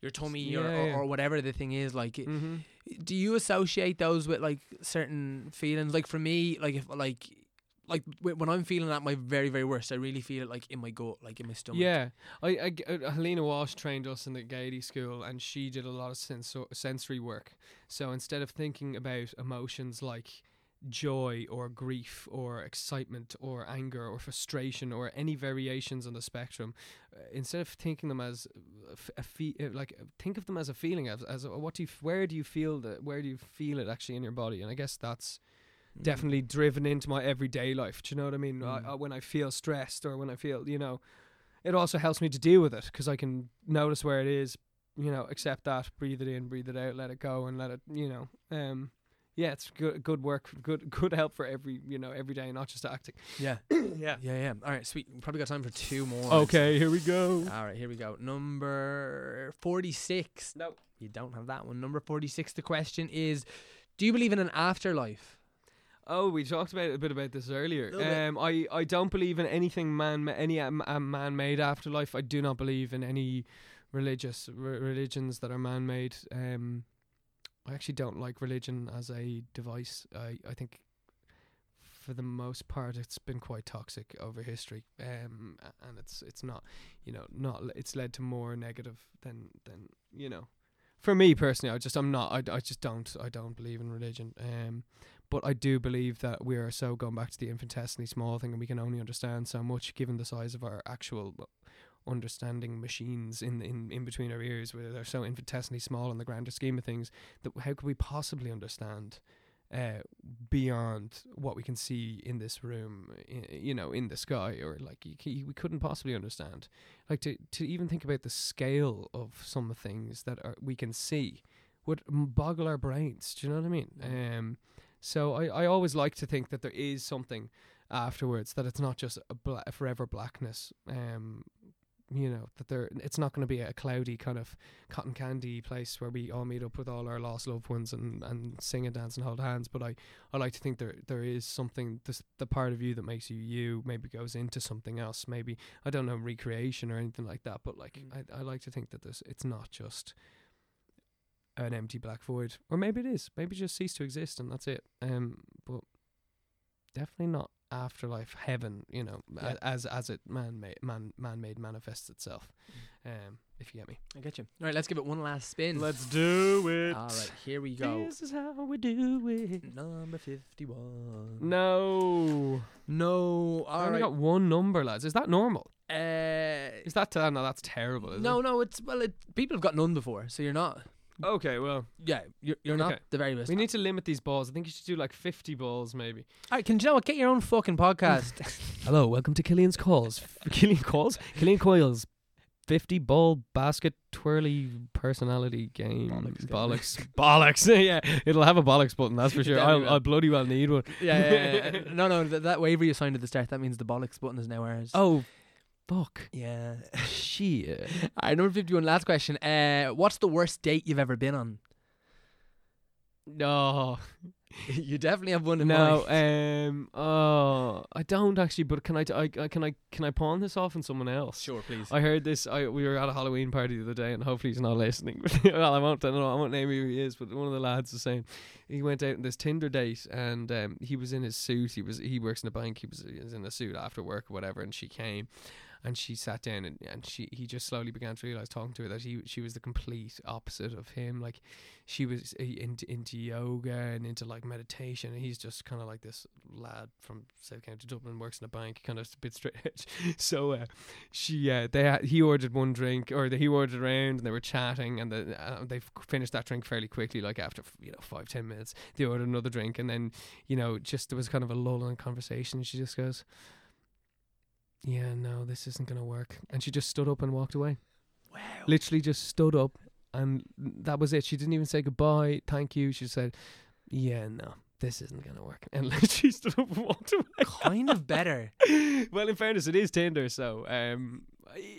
[SPEAKER 1] your tummy or,
[SPEAKER 2] Yeah,
[SPEAKER 1] or,
[SPEAKER 2] yeah.
[SPEAKER 1] or whatever the thing is. Like,
[SPEAKER 2] Mm-hmm.
[SPEAKER 1] do you associate those with like certain feelings? Like for me, like if like like when I'm feeling at my very very worst, I really feel it like in my gut, like in my stomach.
[SPEAKER 2] Yeah, I, I g- uh, Helena Walsh trained us in the Gaiety School, and she did a lot of sensor- sensory work. So instead of thinking about emotions like joy or grief or excitement or anger or frustration or any variations on the spectrum, uh, instead of thinking them as a fe- uh, like uh, think of them as a feeling as, as a, what do you where do you feel that where do you feel it actually in your body? And I guess that's
[SPEAKER 1] Mm.
[SPEAKER 2] definitely driven into my everyday life. Do you know what I mean?
[SPEAKER 1] Mm.
[SPEAKER 2] I, I, when I feel stressed or when I feel, you know, it also helps me to deal with it because I can notice where it is, you know, accept that, breathe it in, breathe it out, let it go, and let it, you know, um, yeah, it's good, good work, good, good help for every, you know, every day, not just acting.
[SPEAKER 1] Yeah,
[SPEAKER 2] yeah.
[SPEAKER 1] yeah, yeah. All right, sweet. We probably got time for two more.
[SPEAKER 2] Okay, here we go.
[SPEAKER 1] All right, here we go. Number 46.
[SPEAKER 2] No.
[SPEAKER 1] You don't have that one. Number 46. The question is Do you believe in an afterlife?
[SPEAKER 2] Oh, we talked about a bit about this earlier. Um, I, I don't believe in anything man any um, um, man-made afterlife. I do not believe in any religious re- religions that are man-made. Um, I actually don't like religion as a device. I, I think for the most part it's been quite toxic over history. Um, and it's it's not you know not it's led to more negative than than you know. For me personally, I just I'm not I, I just don't I don't believe in religion. Um, but I do believe that we are so going back to the infinitesimally small thing, and we can only understand so much given the size of our actual understanding machines in in in between our ears, where they're so infinitesimally small in the grander scheme of things. That how could we possibly understand? Uh, beyond what we can see in this room, i- you know, in the sky, or like you, c- we couldn't possibly understand. Like to to even think about the scale of some things that are, we can see would boggle our brains. Do you know what I mean? Um, so I, I always like to think that there is something afterwards that it's not just a bla- forever blackness. Um, you know that there it's not going to be a cloudy kind of cotton candy place where we all meet up with all our lost loved ones and, and sing and dance and hold hands. But I, I like to think there there is something this the part of you that makes you you maybe goes into something else. Maybe I don't know recreation or anything like that. But like
[SPEAKER 1] Mm.
[SPEAKER 2] I, I like to think that this it's not just an empty black void, or maybe it is. Maybe it just cease to exist and that's it. Um, but definitely not afterlife heaven. You know,
[SPEAKER 1] Yeah.
[SPEAKER 2] a- as as it man made man man made manifests itself. Um, if you get me.
[SPEAKER 1] I get you. All right, let's give it one last spin.
[SPEAKER 2] Let's do it.
[SPEAKER 1] All right, here we go.
[SPEAKER 2] This is how we do it.
[SPEAKER 1] Number fifty-one.
[SPEAKER 2] No.
[SPEAKER 1] No.
[SPEAKER 2] I
[SPEAKER 1] All
[SPEAKER 2] only
[SPEAKER 1] right.
[SPEAKER 2] got one number, lads. Is that normal?
[SPEAKER 1] Uh,
[SPEAKER 2] Is that uh, no? That's terrible. Is
[SPEAKER 1] no, no. It's well, it, people have got none before, so you're not.
[SPEAKER 2] It? Okay. Well,
[SPEAKER 1] Yeah, you're, you're not
[SPEAKER 2] Okay.
[SPEAKER 1] the very best.
[SPEAKER 2] we need to limit these balls. I think you should do like fifty balls, maybe.
[SPEAKER 1] All right, can you know what? Get your own fucking podcast.
[SPEAKER 2] Hello, welcome to Killian's calls. Killian calls. Killian Coils. Fifty ball basket twirly personality game.
[SPEAKER 1] Bollocks game.
[SPEAKER 2] Bollocks. Bollocks. yeah, it'll have a bollocks button. That's for sure.
[SPEAKER 1] Definitely
[SPEAKER 2] I'll,
[SPEAKER 1] will.
[SPEAKER 2] I'll bloody well need one.
[SPEAKER 1] yeah, yeah, yeah, yeah. No, no. Th- that waiver you signed at the start, that means the bollocks button is now ours.
[SPEAKER 2] Oh, fuck.
[SPEAKER 1] yeah.
[SPEAKER 2] Shit.
[SPEAKER 1] All right, number fifty-one. Last question. Uh, what's the worst date you've ever been on?
[SPEAKER 2] No.
[SPEAKER 1] you definitely have one in
[SPEAKER 2] No,
[SPEAKER 1] mind.
[SPEAKER 2] um, oh, I don't actually. But can I, I, I- can I, can I pawn this off on someone else?
[SPEAKER 1] sure, please.
[SPEAKER 2] I heard this. I we were at a Halloween party the other day, and hopefully he's not listening. well, I won't. I don't know. I won't name who he is, but one of the lads was saying he went out on this Tinder date, and um, he was in his suit. He was he works in a bank. He was, he was in a suit after work or whatever, and she came. And she sat down, and, and she he just slowly began to realize, talking to her, that he she was the complete opposite of him. Like, she was uh, into into yoga and into like meditation, and he's just kind of like this lad from South County Dublin, works in a bank, kind of a bit straight edge. So uh, she uh, they had, he ordered one drink or the, he ordered around and they were chatting and the, uh, they finished that drink fairly quickly like after you know five ten minutes they ordered another drink and then you know just there was kind of a lull in conversation she just goes yeah no this isn't gonna work and she just stood up and walked away
[SPEAKER 1] wow.
[SPEAKER 2] literally just stood up and that was it she didn't even say goodbye thank you she said yeah no this isn't gonna work and literally stood up and walked away
[SPEAKER 1] kind of better.
[SPEAKER 2] well, in fairness, it is Tinder, so um,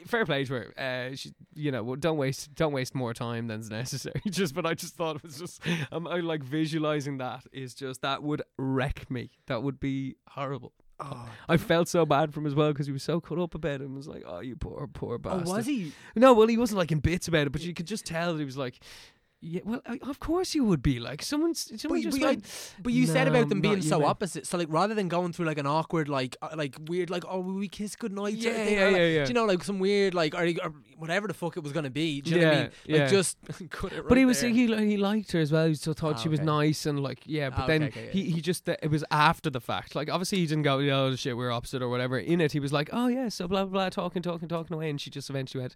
[SPEAKER 2] fair play to her. Uh, she, you know, don't waste don't waste more time than's necessary. just, but I just thought it was just, um, I like visualizing that is just that would wreck me. That would be horrible.
[SPEAKER 1] Oh.
[SPEAKER 2] I felt so bad for him as well because he was so cut up about it and was like, "Oh, you poor, poor
[SPEAKER 1] oh,
[SPEAKER 2] bastard." Oh, bastard."
[SPEAKER 1] was he?
[SPEAKER 2] No, well, he wasn't like in bits about it, but you could just tell that he was like. Yeah, well, I, of course you would be like someone's. Someone
[SPEAKER 1] But,
[SPEAKER 2] just
[SPEAKER 1] but,
[SPEAKER 2] went,
[SPEAKER 1] I- but you said about them being so
[SPEAKER 2] you."
[SPEAKER 1] opposite. So like, rather than going through like an awkward, like, uh, like weird, like, oh, will we kiss goodnight?
[SPEAKER 2] Yeah,
[SPEAKER 1] thing,
[SPEAKER 2] yeah,
[SPEAKER 1] or, like,
[SPEAKER 2] yeah, yeah.
[SPEAKER 1] Do you know, like some weird, like, or, or whatever the fuck it was gonna be? Do you know what I
[SPEAKER 2] Yeah,
[SPEAKER 1] mean?
[SPEAKER 2] yeah.
[SPEAKER 1] Like, just cut it. Right
[SPEAKER 2] But he was
[SPEAKER 1] there.
[SPEAKER 2] he he liked her as well. He still thought
[SPEAKER 1] Ah,
[SPEAKER 2] she was
[SPEAKER 1] okay.
[SPEAKER 2] nice and like yeah. But
[SPEAKER 1] Ah,
[SPEAKER 2] then
[SPEAKER 1] okay, okay,
[SPEAKER 2] he he just it was after the fact. Like obviously he didn't go oh shit we're opposite or whatever. In it he was like oh yeah so blah blah blah talking talking talking away and she just eventually went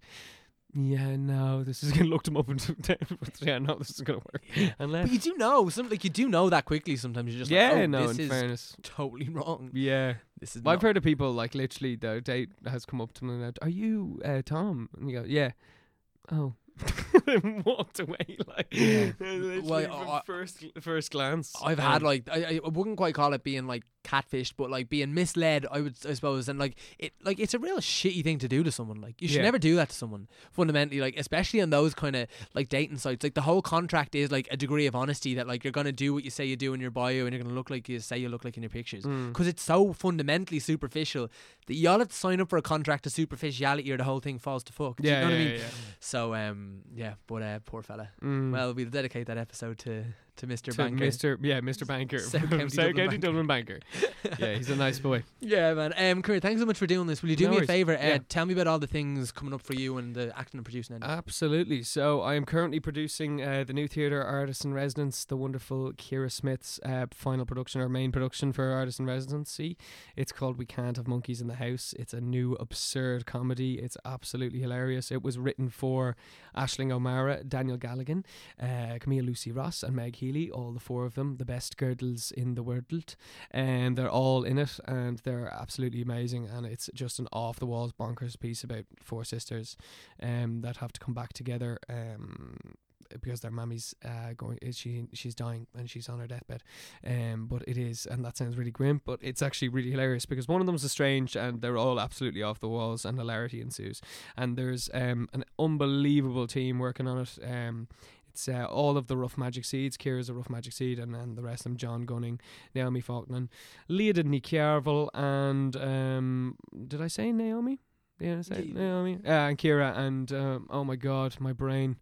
[SPEAKER 2] yeah no this is gonna looked him up and down. yeah no this is gonna work and left.
[SPEAKER 1] But you do know, some like you do know that quickly. Sometimes you're just
[SPEAKER 2] yeah
[SPEAKER 1] like, oh,
[SPEAKER 2] no
[SPEAKER 1] this
[SPEAKER 2] in
[SPEAKER 1] is
[SPEAKER 2] fairness
[SPEAKER 1] totally wrong.
[SPEAKER 2] yeah.
[SPEAKER 1] This is.
[SPEAKER 2] Well, I've
[SPEAKER 1] not-
[SPEAKER 2] heard of people like literally their date has come up to them and said, are you uh, Tom and you go yeah oh. and walked away like
[SPEAKER 1] Yeah.
[SPEAKER 2] literally
[SPEAKER 1] Well,
[SPEAKER 2] from
[SPEAKER 1] I-
[SPEAKER 2] first first glance.
[SPEAKER 1] I've
[SPEAKER 2] Um,
[SPEAKER 1] had like I, I wouldn't quite call it being like catfished, but like being misled. I would I suppose, and like it like it's a real shitty thing to do to someone. Like you should
[SPEAKER 2] Yeah.
[SPEAKER 1] never do that to someone. Fundamentally, like especially on those kind of like dating sites, like the whole contract is like a degree of honesty that like you're gonna do what you say you do in your bio, and you're gonna look like you say you look like in your pictures.
[SPEAKER 2] Mm.
[SPEAKER 1] Because it's so fundamentally superficial that you all have to sign up for a contract of superficiality, or the whole thing falls to fuck. Do
[SPEAKER 2] yeah,
[SPEAKER 1] you know what I
[SPEAKER 2] yeah,
[SPEAKER 1] mean?
[SPEAKER 2] yeah.
[SPEAKER 1] So um, yeah, but uh, poor fella.
[SPEAKER 2] Mm.
[SPEAKER 1] Well, we'll dedicate that episode to to Mr.
[SPEAKER 2] to
[SPEAKER 1] Banker.
[SPEAKER 2] Mr. Yeah, Mr. Banker.
[SPEAKER 1] South
[SPEAKER 2] from
[SPEAKER 1] County
[SPEAKER 2] South
[SPEAKER 1] Dublin
[SPEAKER 2] County
[SPEAKER 1] Banker.
[SPEAKER 2] Dublin Banker. yeah, he's a nice boy.
[SPEAKER 1] Yeah, man. Um, Kurt, thanks so much for doing this. Will you do
[SPEAKER 2] No
[SPEAKER 1] me
[SPEAKER 2] worries.
[SPEAKER 1] a favor? Uh,
[SPEAKER 2] Yeah.
[SPEAKER 1] Tell me about all the things coming up for you and the acting and producing end.
[SPEAKER 2] Absolutely. So I am currently producing uh, the new theatre artist in residence, the wonderful Kira Smith's uh, final production or main production for artist in residency. It's called We Can't Have Monkeys in the House. It's a new absurd comedy. It's absolutely hilarious. It was written for Aisling O'Mara, Danielle Galligan, uh, Camille Lucy Ross, and Meg Healy. All the four of them, the best girdles in the world, and they're all in it, and they're absolutely amazing. And it's just an off the walls bonkers piece about four sisters um, that have to come back together um, because their mammy's uh, going. She she's dying and she's on her deathbed. Um, but it is, and that sounds really grim, but it's actually really hilarious because one of them's estranged and they're all absolutely off the walls, and hilarity ensues. And there's um, an unbelievable team working on it. Um, it's uh, all of the Rough Magic Seeds. Kira's a Rough Magic Seed, and, and the rest of them John Gunning, Naomi Faulkner, Leah Didney Chiarval, and um, did I say Naomi? You know, say,
[SPEAKER 1] Ye-
[SPEAKER 2] you know what I mean? Uh, and Kira and um, oh my god, my brain.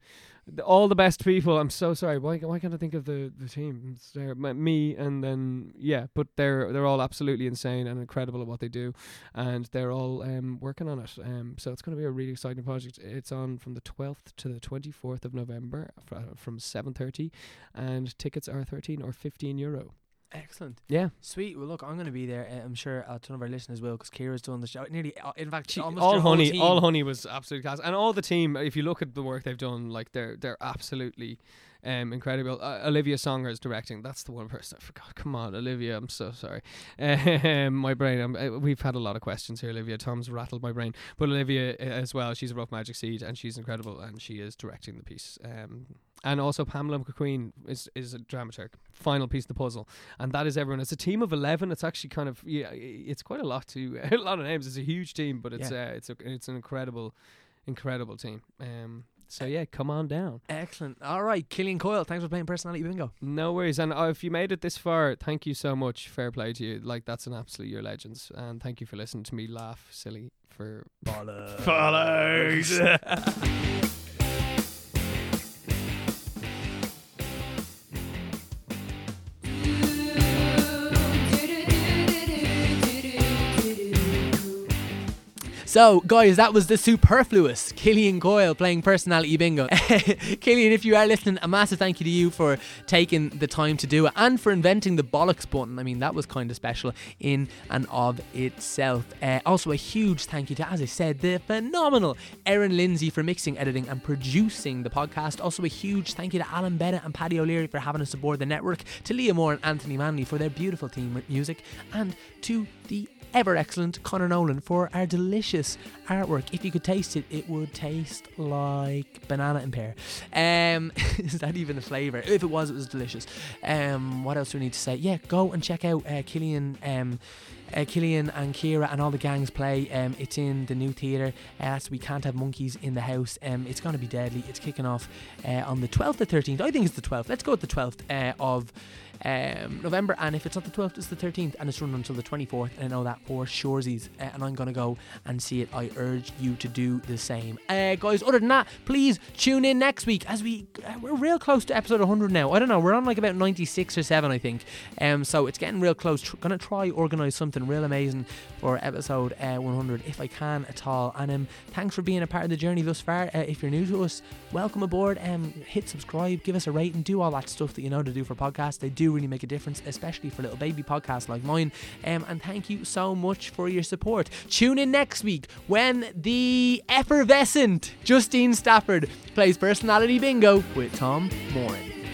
[SPEAKER 2] All the best people. I'm so sorry. Why why can't I think of the the team? There, me and then yeah, but they're they're all absolutely insane and incredible at what they do, and they're all um working on it. Um, so it's going to be a really exciting project. It's on from the 12th to the 24th of November fr- from 7:30, and tickets are 13 or 15 euro.
[SPEAKER 1] Excellent.
[SPEAKER 2] Yeah.
[SPEAKER 1] Sweet. Well, look, I'm going to be there. Uh, I'm sure a ton of our listeners will because Kira's doing the show. Nearly, uh, in fact,
[SPEAKER 2] She-
[SPEAKER 1] almost
[SPEAKER 2] all
[SPEAKER 1] your whole
[SPEAKER 2] honey,
[SPEAKER 1] team.
[SPEAKER 2] all honey was absolutely class, and all the team. If you look at the work they've done, like they're they're absolutely um, incredible. Uh, Olivia Songer is directing. That's the one person I forgot. Come on, Olivia. I'm so sorry. Um, my brain. Um, uh, we've had a lot of questions here, Olivia. Tom's rattled my brain, but Olivia uh, as well. She's a rough magic seed, and she's incredible, and she is directing the piece. Um, and also Pamela McQueen is is a dramaturg. Final piece of the puzzle, and that is everyone. It's a team of eleven. It's actually kind of yeah, it's quite a lot to a lot of names. It's a huge team, but it's uh, it's a, it's an incredible, incredible team. Um, so yeah, come on down.
[SPEAKER 1] Excellent. All right, Killian Coyle. Thanks for playing personality bingo.
[SPEAKER 2] No worries, and uh, if you made it this far, thank you so much. Fair play to you. Like that's an absolute your legends, and thank you for listening to me laugh silly for
[SPEAKER 1] Follows. So, guys, that was the superfluous Killian Coyle playing personality bingo. Killian, if you are listening, a massive thank you to you for taking the time to do it and for inventing the bollocks button. I mean, that was kind of special in and of itself. Uh, also, a huge thank you to, as I said, the phenomenal Erin Lindsay for mixing, editing, and producing the podcast. Also, a huge thank you to Alan Bennett and Paddy O'Leary for having us aboard the network, to Leah Moore and Anthony Manley for their beautiful theme music, and to the ever excellent Conor Nolan for our delicious artwork. If you could taste it, it would taste like banana and pear. Um, is that even a flavour? If it was, it was delicious. Um, what else do we need to say? Yeah, go and check out uh, Killian. Um, uh, Killian and Kira and all the gangs play. Um, it's in the new theatre. Uh, so we can't have monkeys in the house. Um, it's going to be deadly. It's kicking off uh, on the 12th or 13th. I think it's the 12th. Let's go with the 12th uh, of um, November, and if it's not the 12th, it's the 13th, and it's running until the 24th. And I know that for surezies, uh, and I'm gonna go and see it. I urge you to do the same, uh, guys. Other than that, please tune in next week as we uh, we're real close to episode 100 now. I don't know, we're on like about 96 or seven, I think. Um, so it's getting real close. Tr- gonna try organize something real amazing for episode uh, 100 if I can at all. And um, thanks for being a part of the journey thus far. Uh, if you're new to us, welcome aboard. Um, hit subscribe, give us a rating, do all that stuff that you know to do for podcasts. They do really make a difference, especially for little baby podcasts like mine. Um, and thank you so much for your support. Tune in next week when the effervescent Justine Stafford plays personality bingo with Tom Moran.